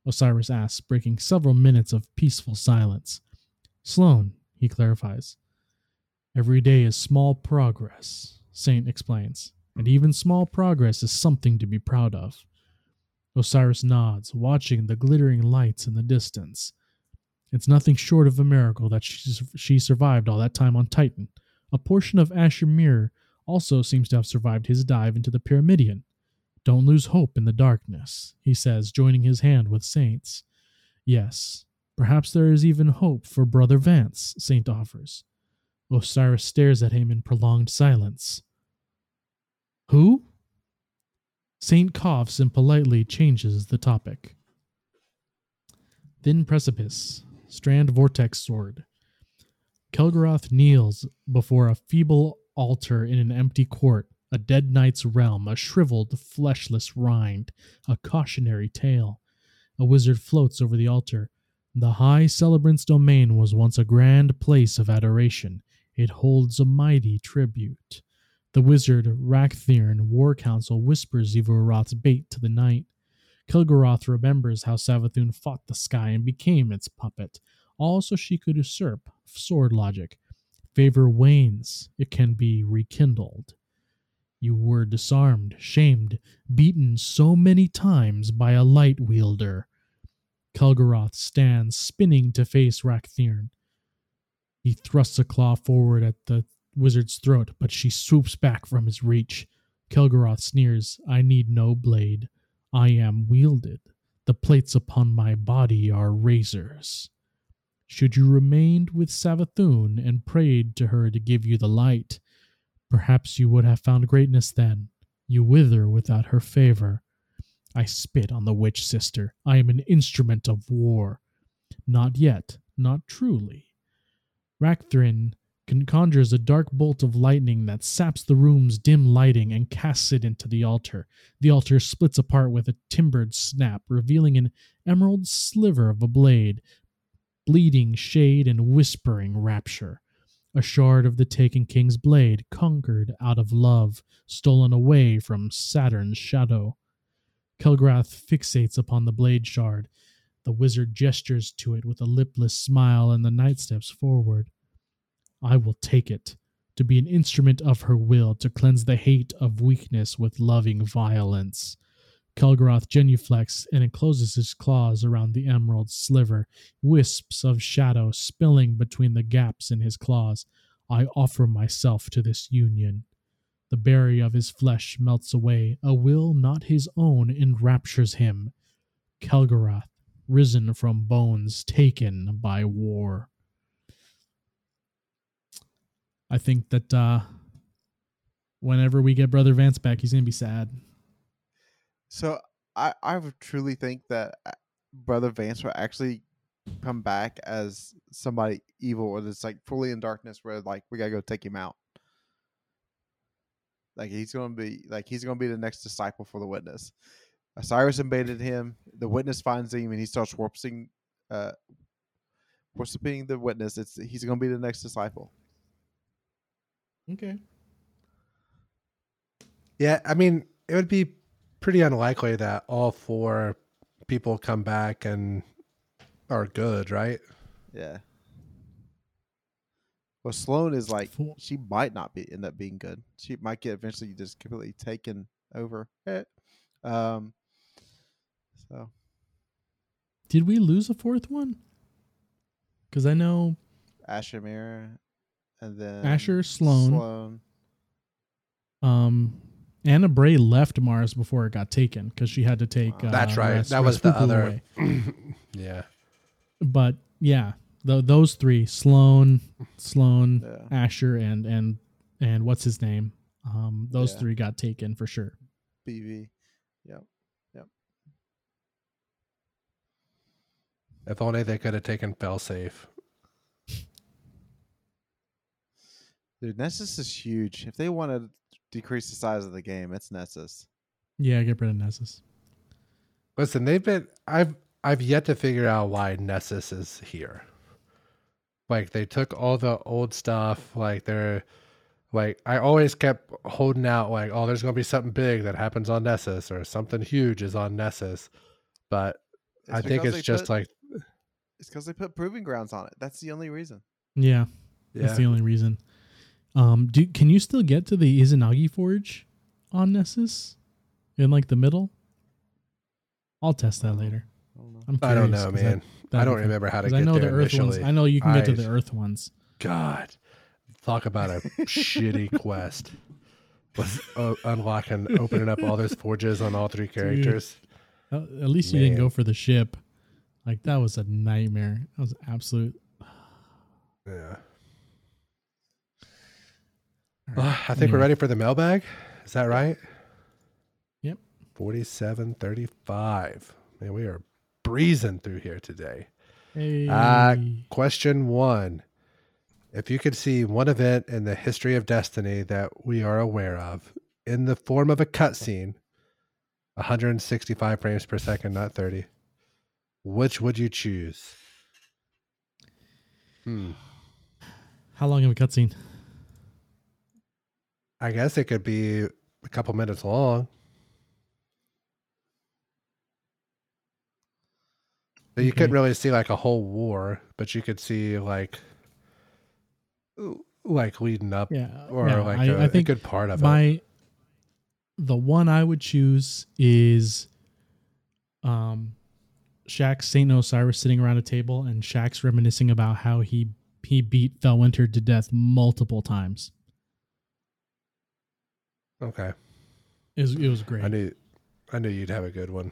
Osiris asks, breaking several minutes of peaceful silence. Sloane, he clarifies. Every day is small progress, Saint explains, and even small progress is something to be proud of. Osiris nods, watching the glittering lights in the distance. It's nothing short of a miracle that she, she survived all that time on Titan. A portion of Asher Mir also seems to have survived his dive into the Pyramidion. Don't lose hope in the darkness, he says, joining his hand with Saints. Yes, Perhaps there is even hope for Brother Vance, Saint offers. Osiris stares at him in prolonged silence. Who? Saint coughs and politely changes the topic. Thin precipice, strand vortex sword. Kelgaroth kneels before a feeble altar in an empty court, a dead knight's realm, a shriveled, fleshless rind, a cautionary tale. A wizard floats over the altar. The high celebrant's domain was once a grand place of adoration. It holds a mighty tribute. The wizard Rakthirn War Council whispers Xivu Arath's bait to the knight. Kilgaroth remembers how Savathun fought the sky and became its puppet, all so she could usurp sword logic. Favor wanes, it can be rekindled. You were disarmed, shamed, beaten so many times by a light wielder. Kelgaroth stands spinning to face Rakthirn. He thrusts a claw forward at the wizard's throat, but she swoops back from his reach. Kelgaroth sneers, I need no blade. I am wielded. The plates upon my body are razors. Should you remained with Savathun and prayed to her to give you the light, perhaps you would have found greatness then. You wither without her favor. I spit on the witch sister. I am an instrument of war. Not yet, not truly. Rakthrin conjures a dark bolt of lightning that saps the room's dim lighting and casts it into the altar. The altar splits apart with a timbered snap, revealing an emerald sliver of a blade, bleeding shade and whispering rapture. A shard of the taken king's blade, conquered out of love, stolen away from Saturn's shadow. Kelgrath fixates upon the blade shard. The wizard gestures to it with a lipless smile, and the knight steps forward. I will take it, to be an instrument of her will, to cleanse the hate of weakness with loving violence. Kelgaroth genuflects and encloses his claws around the emerald sliver, wisps of shadow spilling between the gaps in his claws. I offer myself to this union. The barrier of his flesh melts away. A will not his own enraptures him. Kelgaroth, risen from bones taken by war. I think that uh, whenever we get Brother Vance back, he's going to be sad. So I I would truly think that uh, Brother Vance will actually come back as somebody evil or that's like fully in darkness where like we gotta go take him out. Like he's gonna be like he's gonna be the next disciple for the witness. Osiris invaded him. The witness finds him and he starts warping, uh, worshiping the witness. It's he's gonna be the next disciple. Okay. Yeah, I mean, it would be pretty unlikely that all four people come back and are good, right? Yeah. Well, Sloane is like Four. she might not be end up being good. She might get eventually just completely taken over. Um. So Did we lose a fourth one? Because I know Asher Mira, and then Asher, Sloane. Sloane. um, Anna Bray left Mars before it got taken because she had to take. Uh, That's right. Ras- that was the other. away. yeah. But yeah, th- those three: Sloane, Sloane, Yeah. Asher, and and and what's his name? Um, those Yeah. three got taken for sure. BV. Yep. Yep. If only they could have taken Failsafe. Dude, Nessus is huge. If they want to decrease the size of the game, it's Nessus. Yeah, get rid of Nessus. Listen, they've been. I've I've yet to figure out why Nessus is here. Like they took all the old stuff. Like they're like I always kept holding out. Like oh, there's gonna be something big that happens on Nessus or something huge is on Nessus. But I think it's just put- like it's because they put proving grounds on it. That's the only reason. Yeah, yeah. that's the only reason. Um, do can you still get to the Izanagi Forge on Nessus in like the middle? I'll test that later. I don't know. I'm don't curious, know, 'cause man. that- I don't be remember how to get I know there the Earth ones. I know you can get to the Earth ones. God, talk about a shitty quest. Was uh, unlocking, opening up all those forges on all three characters. Uh, At least you didn't go for the ship. Like that was a nightmare. That was absolute. Yeah. All Well, I think we're ready for the mailbag. Is that right? Yep. 4735. Man, we are breezing through here today. Hey. Uh, Question one If you could see one event in the history of Destiny that we are aware of in the form of a cutscene, 165 frames per second, not 30, which would you choose? Hmm. How long of a cutscene? I guess it could be a couple minutes long. You couldn't really see like a whole war, but you could see like like leading up Yeah. or yeah, like I a I think a good part of it. my the one I would choose is um Shax Saint Osiris sitting around a table and Shaq's reminiscing about how he he beat Felwinter to death multiple times. Okay. It was, it was great. I knew I knew you'd have a good one.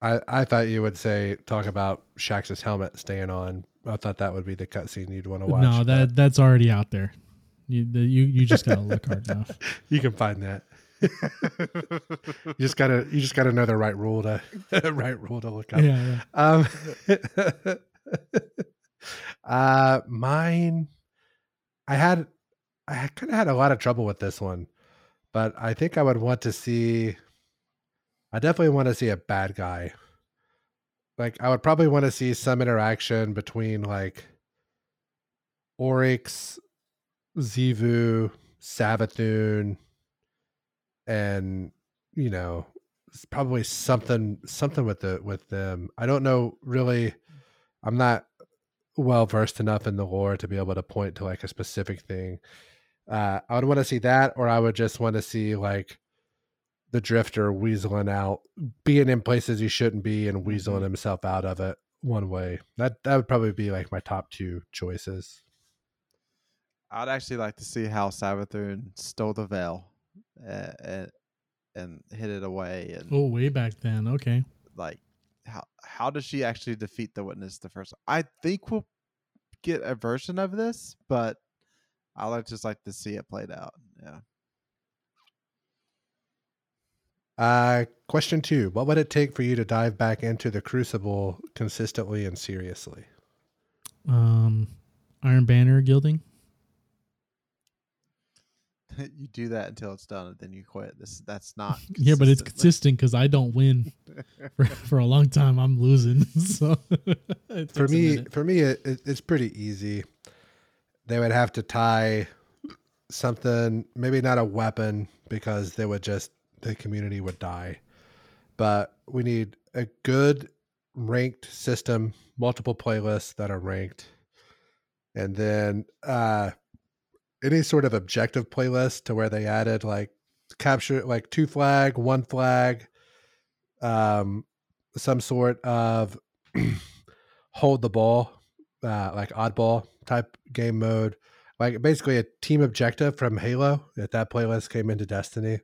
I I thought you would say talk about Shax's helmet staying on. I thought that would be the cutscene you'd want to watch. no, but that that's already out there. You the, you you just gotta look hard enough. you can find that. You just gotta you just gotta know the right rule to right rule to look up. Yeah, yeah. Um, uh, mine, I had, I kind of had a lot of trouble with this one, but I think I would want to see. I definitely want to see a bad guy. Like I would probably want to see some interaction between like Oryx, Xivu, Savathun, and you know probably something something with the with them. I don't know really. I'm not well versed enough in the lore to be able to point to like a specific thing. Uh, I would want to see that, or I would just want to see like the drifter weaseling out, being in places he shouldn't be, and weaseling himself out of it one way. That that would probably be like my top two choices. I'd actually like to see how Savathun stole the veil uh, and and hid it away, and Oh, way back then. Okay. like how how does she actually defeat the witness the first? I think we'll get a version of this, but I would just like to see it played out. Yeah. Uh, question two: What would it take for you to dive back into the Crucible consistently and seriously? Um, Iron Banner gilding. you do that until it's done, and then you quit. This that's not. Yeah, but it's consistent because I don't win for, for a long time. I'm losing. So for me for me it, it, it's pretty easy they would have to tie something maybe not a weapon because they would just the community would die. But we need a good ranked system multiple playlists that are ranked and then uh any sort of objective playlist to where they added like capture like two flag one flag um some sort of hold the ball, uh, like oddball type game mode, like basically a team objective from Halo. If that playlist came into Destiny,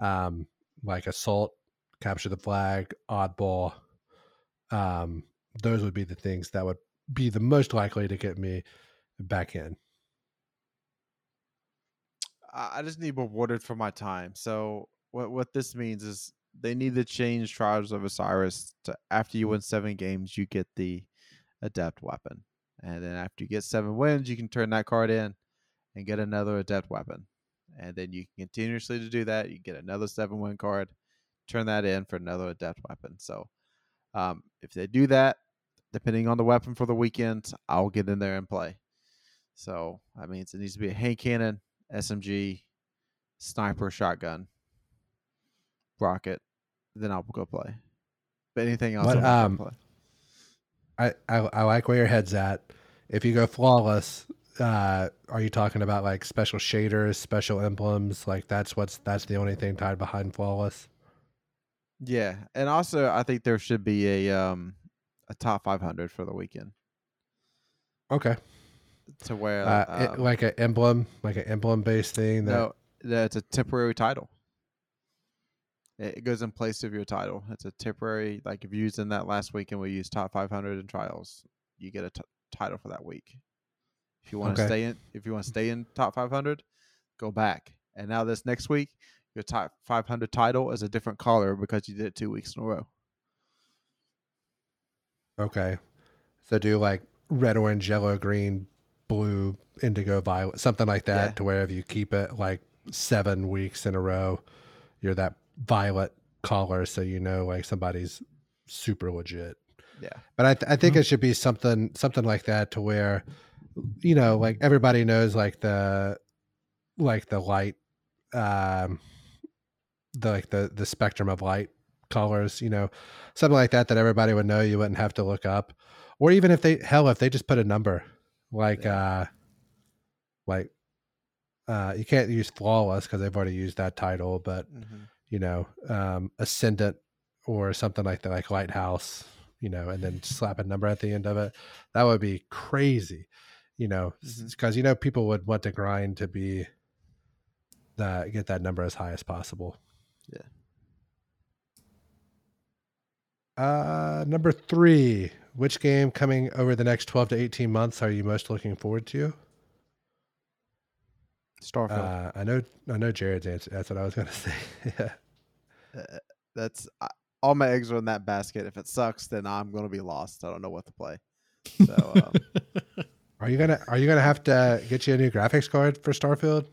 um, like assault, capture the flag, oddball, um, those would be the things that would be the most likely to get me back in. I just need rewarded for my time. So what what this means is they need to change Trials of Osiris to after you win seven games, you get the adept weapon, and then after you get seven wins, you can turn that card in and get another adept weapon, and then you can continuously to do that. You get another seven win card, turn that in for another adept weapon. So um, if they do that, depending on the weapon for the weekend, I'll get in there and play. So that means it needs to be a hand cannon, SMG, sniper, shotgun, rocket. Then I'll go play. But anything else, What, I'm not gonna um, play. I, I I like where your head's at. If you go flawless, uh, are you talking about like special shaders, special emblems? Like that's what's that's the only thing tied behind flawless. Yeah, and also I think there should be a um a top 500 for the weekend Okay. to where Uh, it- um, like an emblem, like an emblem based thing. That no, that's a temporary title. It goes in place of your title. It's a temporary, like if you used in that last week and we used top 500 in trials, you get a t- title for that week. If you want to Okay. stay in, if you want to stay in top 500, go back. And now this next week, your top 500 title is a different color because you did it two weeks in a row. Okay. So do like red, orange, yellow, green, blue, indigo, violet, something like that, Yeah. to where if you keep it like seven weeks in a row, you're that violet color, so you know like somebody's super legit. Yeah. But I, th- I think Mhm. it should be something something like that to where, you know, like everybody knows like the like the light, um, the like the the spectrum of light colors, you know, something like that that everybody would know. You wouldn't have to look up, or even if they hell if they just put a number, like uh, like uh, you can't use flawless because they've already used that title, but Mm-hmm. You know, um, ascendant or something like that, like lighthouse, you know, and then slap a number at the end of it. That would be crazy, you know, because you know people would want to grind to be that get that number as high as possible. Yeah. Uh, number three. Which game coming over the next twelve to eighteen months are you most looking forward to? Starfield. Uh, I know, I know Jared's answer. That's what I was gonna say. yeah. Uh, that's uh, all my eggs are in that basket. If it sucks, then I'm going to be lost. I don't know what to play. So um, Are you gonna Are you gonna have to get you a new graphics card for Starfield?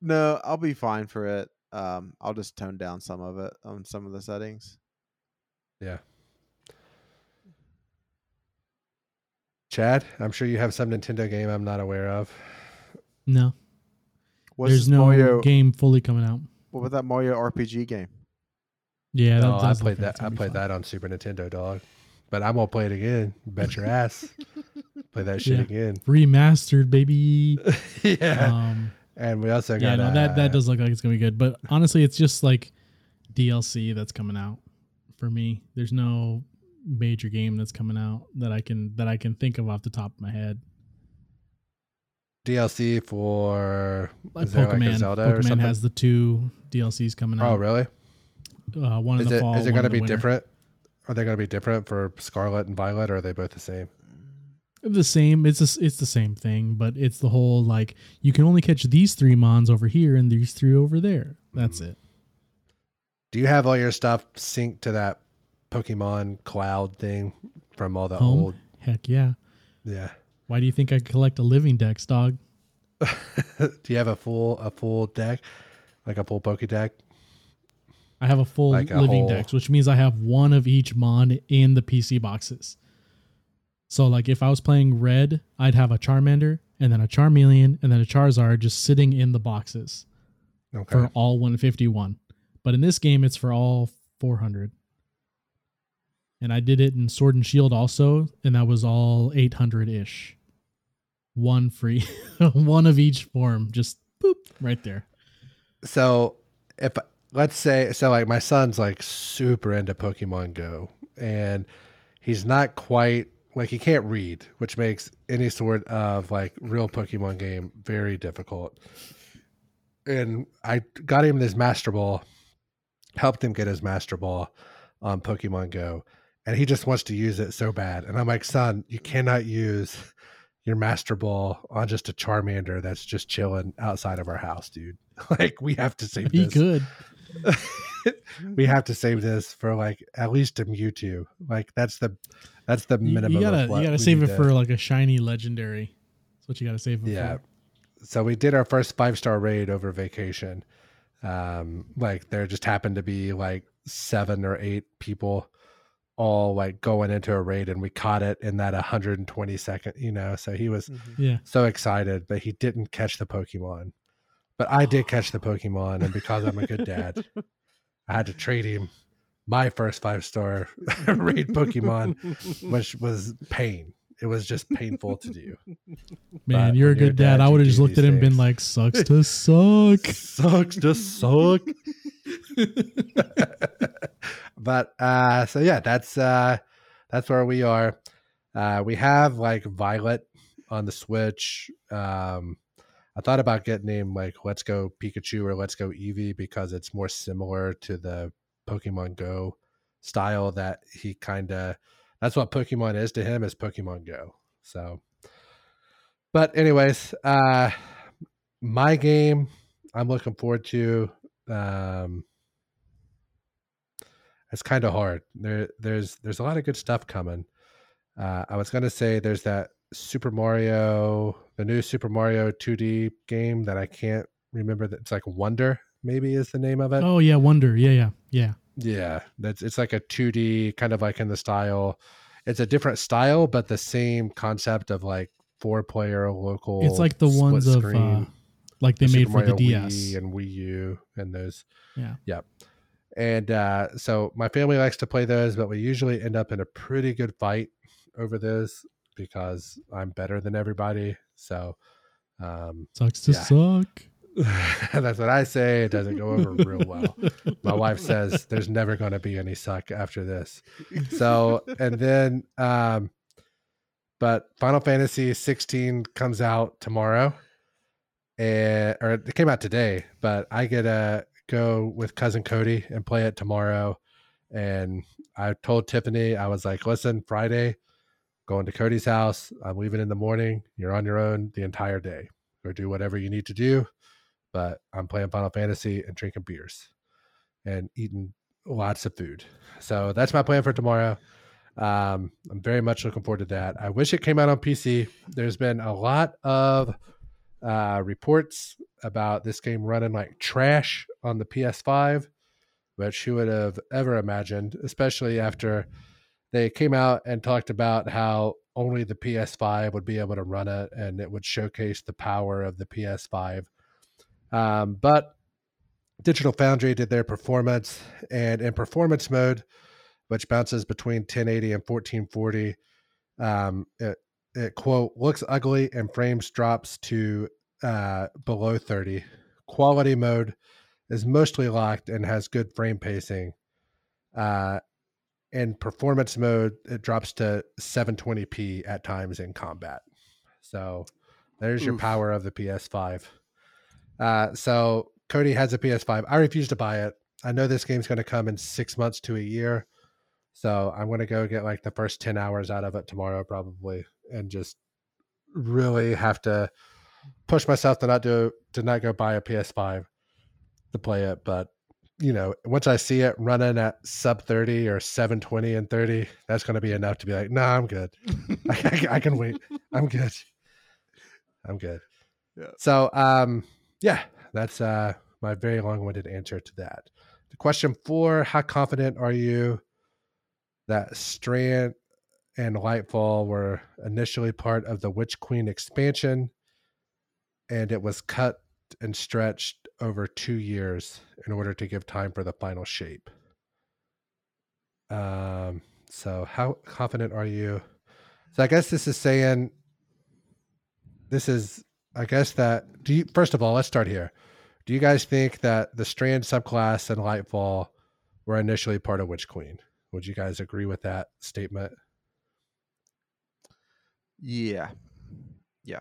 no, I'll be fine for it. Um, I'll just tone down some of it on some of the settings. Yeah. Chad, I'm sure you have some Nintendo game I'm not aware of. no, What's there's no Mario? game fully coming out. What about that Mario RPG game? Yeah, no, I played that. I played fun. that on Super Nintendo, dog. But I'm gonna play it again. Bet your ass. play that shit Yeah. again. remastered, baby. yeah. Um, and we also got yeah, got no, that that does look like it's gonna be good. But honestly, it's just like DLC that's coming out for me. There's no major game that's coming out that I can that I can think of off the top of my head. DLC for Like there like a Pokemon, or Pokemon something? has the two DLCs coming out. oh, really? Uh, one in Is the it fall. is it gonna be winter. different? Are they gonna be different for Scarlet and Violet, or are they both the same? The same. It's a it's the same thing, but it's the whole like you can only catch these three mons over here and these three over there. That's Mm. it. Do you have all your stuff synced to that Pokemon cloud thing from all the Home. old? Heck yeah. Yeah. Why do you think I collect a living dex, dog? Do you have a full a full deck, like a full Poke deck? I have a full Like a living whole- dex, which means I have one of each mon in the PC boxes. So like if I was playing red, I'd have a Charmander and then a Charmeleon and then a Charizard just sitting in the boxes Okay. for all 151. But in this game it's for all 400. And I did it in Sword and Shield also, and that was all 800-ish. One free, one of each form, just boop right there. so if let's say so like my son's like super into Pokemon Go and he's not quite like he can't read, which makes any sort of like real Pokemon game very difficult. And I got him this Master Ball, helped him get his Master Ball on Pokemon Go, and he just wants to use it so bad. And I'm like, son, you cannot use your Master Ball on just a Charmander that's just chilling outside of our house, dude. Like we have to save this. Be this. good. we have to save this for like at least a Mewtwo. Like that's the that's the minimum. you gotta you gotta save it to- for like a shiny legendary. That's what you gotta save it yeah. for. So we did our first five star raid over vacation. Um, like there just happened to be like seven or eight people all like going into a raid and we caught it in that 120 second, you know. So he was mm-hmm. Yeah. so excited, but he didn't catch the Pokemon. But I did catch the Pokemon, and because I'm a good dad, I had to trade him my first five star raid Pokemon, which was pain. It was just painful to do. Man, But you're a good dad. dad, I would have just looked at him and been like, sucks to suck. Sucks to suck. but uh so yeah, that's uh that's where we are. Uh we have like Violet on the Switch. Um I thought about getting named like Let's Go Pikachu or Let's Go Eevee because it's more similar to the Pokemon Go style that he kind of that's what Pokemon is to him is Pokemon Go. So but anyways, uh my game I'm looking forward to um it's kind of hard. There there's there's a lot of good stuff coming. Uh I was going to say there's that Super Mario, the new Super Mario 2D game that I can't remember that it's like Wonder maybe is the name of it. Oh yeah, Wonder. Yeah, yeah. Yeah. Yeah, that's it's like a 2D kind of like in the style. It's a different style, but the same concept of like four player local. It's like the ones of uh, like they made Super for the Mario DS. Wii and Wii U and those. Yeah. Yep. And uh, so my family likes to play those, but we usually end up in a pretty good fight over those because I'm better than everybody. So um, Sucks to Yeah. suck. that's what I say. It doesn't go over real well. My wife says there's never going to be any suck after this. So, and then, um, but Final Fantasy 16 comes out tomorrow, and or it came out today. But I get to go with cousin Cody and play it tomorrow. And I told Tiffany, I was like, "Listen, Friday, going to Cody's house. I'm leaving in the morning. You're on your own the entire day. Go do whatever you need to do." But I'm playing Final Fantasy and drinking beers and eating lots of food. So that's my plan for tomorrow. Um, I'm very much looking forward to that. I wish it came out on PC. There's been a lot of uh, reports about this game running like trash on the PS5, which who would have ever imagined, especially after they came out and talked about how only the PS5 would be able to run it and it would showcase the power of the PS5. Um, but Digital Foundry did their performance, and in performance mode, which bounces between 1080 and 1440, um, it, it quote looks ugly and frames drops to uh, below 30. Quality mode is mostly locked and has good frame pacing. Uh, in performance mode, it drops to 720p at times in combat. So there's your power of the PS5. Uh, so Cody has a PS5. I refuse to buy it. I know this game's going to come in six months to a year. So I'm going to go get like the first 10 hours out of it tomorrow, probably, and just really have to push myself to not do, to not go buy a PS5 to play it. But, you know, once I see it running at sub 30 or 720 and 30, that's going to be enough to be like, nah, I'm good. I, I, I can wait. I'm good. I'm good. Yeah. So, um, yeah, that's uh, my very long-winded answer to that. The question four: How confident are you that Strand and Lightfall were initially part of the Witch Queen expansion, and it was cut and stretched over two years in order to give time for the final shape? Um. So, how confident are you? So, I guess this is saying this is I guess that do you first of all, let's start here. Do you guys think that the Strand subclass and Lightfall were initially part of Witch Queen? Would you guys agree with that statement? Yeah. Yeah.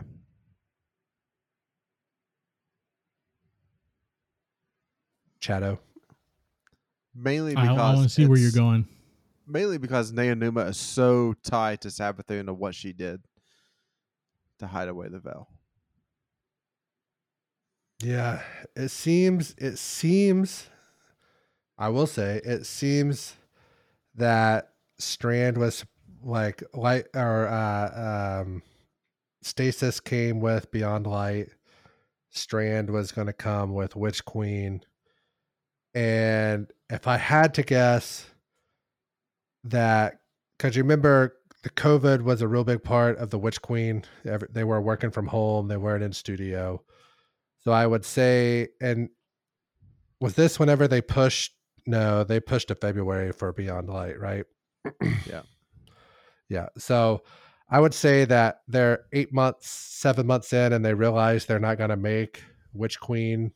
Shadow. Mainly because I want to see where you're going. Mainly because Neomuna is so tied to Savathun of what she did to hide away the veil. Yeah, it seems it seems I will say it seems that Strand was like light or uh um Stasis came with Beyond Light. Strand was going to come with Witch Queen. And if I had to guess that cuz you remember the COVID was a real big part of the Witch Queen. They were working from home, they weren't in studio. So I would say, and was this whenever they pushed? No, they pushed to February for Beyond Light, right? Yeah. Yeah. So I would say that they're eight months, seven months in, and they realize they're not going to make Witch Queen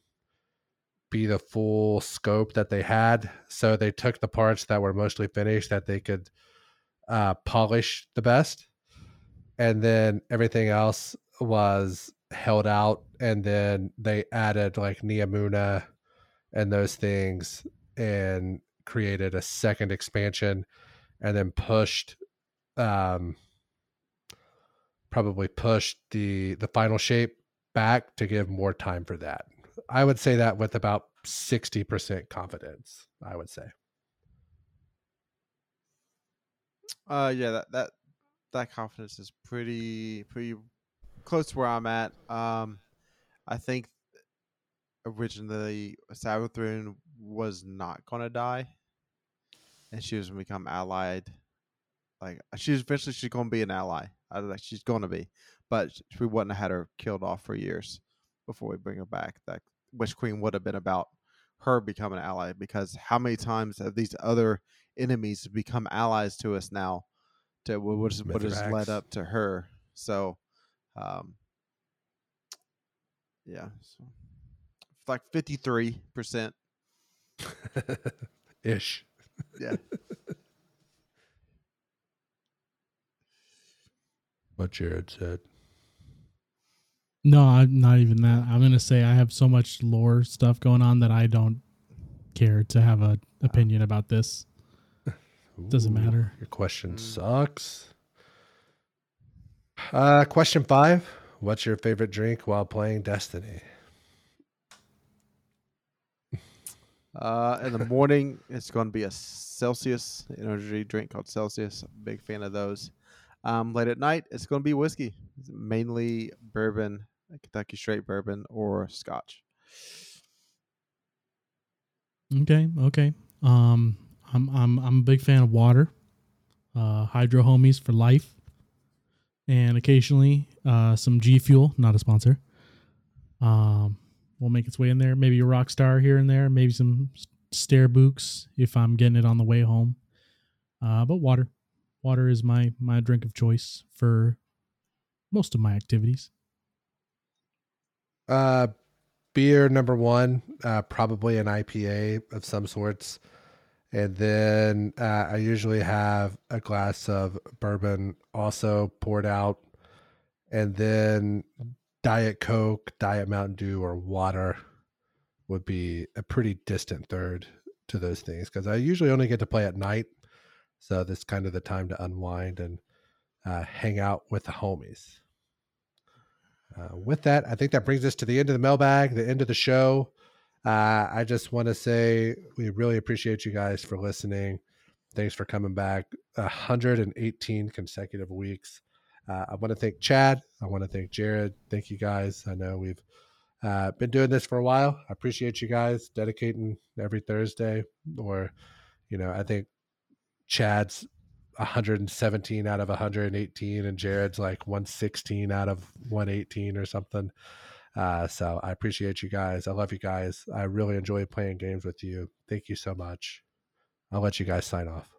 be the full scope that they had. So they took the parts that were mostly finished that they could uh, polish the best. And then everything else was held out and then they added like Neomuna and those things and created a second expansion and then pushed um probably pushed the the final shape back to give more time for that. I would say that with about 60% confidence, I would say. Uh yeah, that that that confidence is pretty pretty close to where I'm at. Um I think originally Savathun was not gonna die. And she was gonna become allied. Like she's eventually she's gonna be an ally. I like she's gonna be. But we wouldn't have had her killed off for years before we bring her back. That Witch Queen would have been about her becoming an ally because how many times have these other enemies become allies to us now to what, is, what has led up to her so um yeah so like 53% ish yeah what jared said no i'm not even that i'm gonna say i have so much lore stuff going on that i don't care to have an opinion about this doesn't matter. Your question sucks. Uh, question five What's your favorite drink while playing Destiny? Uh, in the morning, it's going to be a Celsius energy drink called Celsius. Big fan of those. Um, late at night, it's going to be whiskey, it's mainly bourbon, Kentucky straight bourbon, or Scotch. Okay, okay. Um, I'm I'm I'm a big fan of water. Uh, Hydro Homies for life, and occasionally uh, some G Fuel, not a sponsor. Um, will make its way in there. Maybe a rock star here and there. Maybe some Starbucks if I'm getting it on the way home. Uh, but water, water is my my drink of choice for most of my activities. Uh, beer number one, uh, probably an IPA of some sorts. And then uh, I usually have a glass of bourbon also poured out, and then Diet Coke, Diet Mountain Dew, or water would be a pretty distant third to those things because I usually only get to play at night, so this kind of the time to unwind and uh, hang out with the homies. Uh, with that, I think that brings us to the end of the mailbag, the end of the show. Uh, I just want to say we really appreciate you guys for listening. Thanks for coming back. 118 consecutive weeks. Uh, I want to thank Chad. I want to thank Jared. Thank you guys. I know we've uh, been doing this for a while. I appreciate you guys dedicating every Thursday. Or, you know, I think Chad's 117 out of 118, and Jared's like 116 out of 118 or something. Uh, so I appreciate you guys. I love you guys. I really enjoy playing games with you. Thank you so much. I'll let you guys sign off.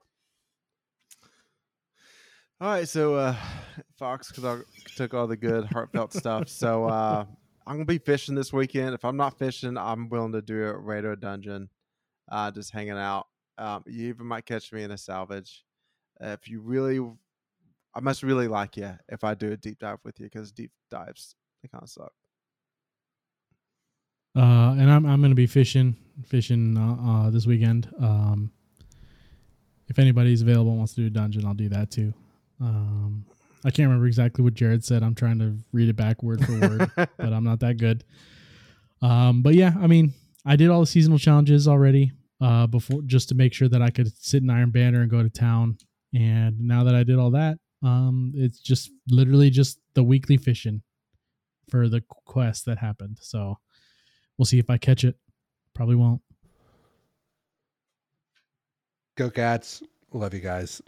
All right, so uh, Fox took all the good heartfelt stuff. So uh, I'm gonna be fishing this weekend. If I'm not fishing, I'm willing to do a Raider dungeon, uh, just hanging out. Um, you even might catch me in a salvage. if you really, I must really like you if I do a deep dive with you because deep dives they kind of suck. Uh, and I'm I'm gonna be fishing fishing uh, uh, this weekend. Um, if anybody's available and wants to do a dungeon, I'll do that too. Um, I can't remember exactly what Jared said. I'm trying to read it back word for word, but I'm not that good. Um, but yeah, I mean, I did all the seasonal challenges already uh, before just to make sure that I could sit in Iron Banner and go to town. And now that I did all that, um, it's just literally just the weekly fishing for the quest that happened. So We'll see if I catch it. Probably won't. Go Cats. Love you guys.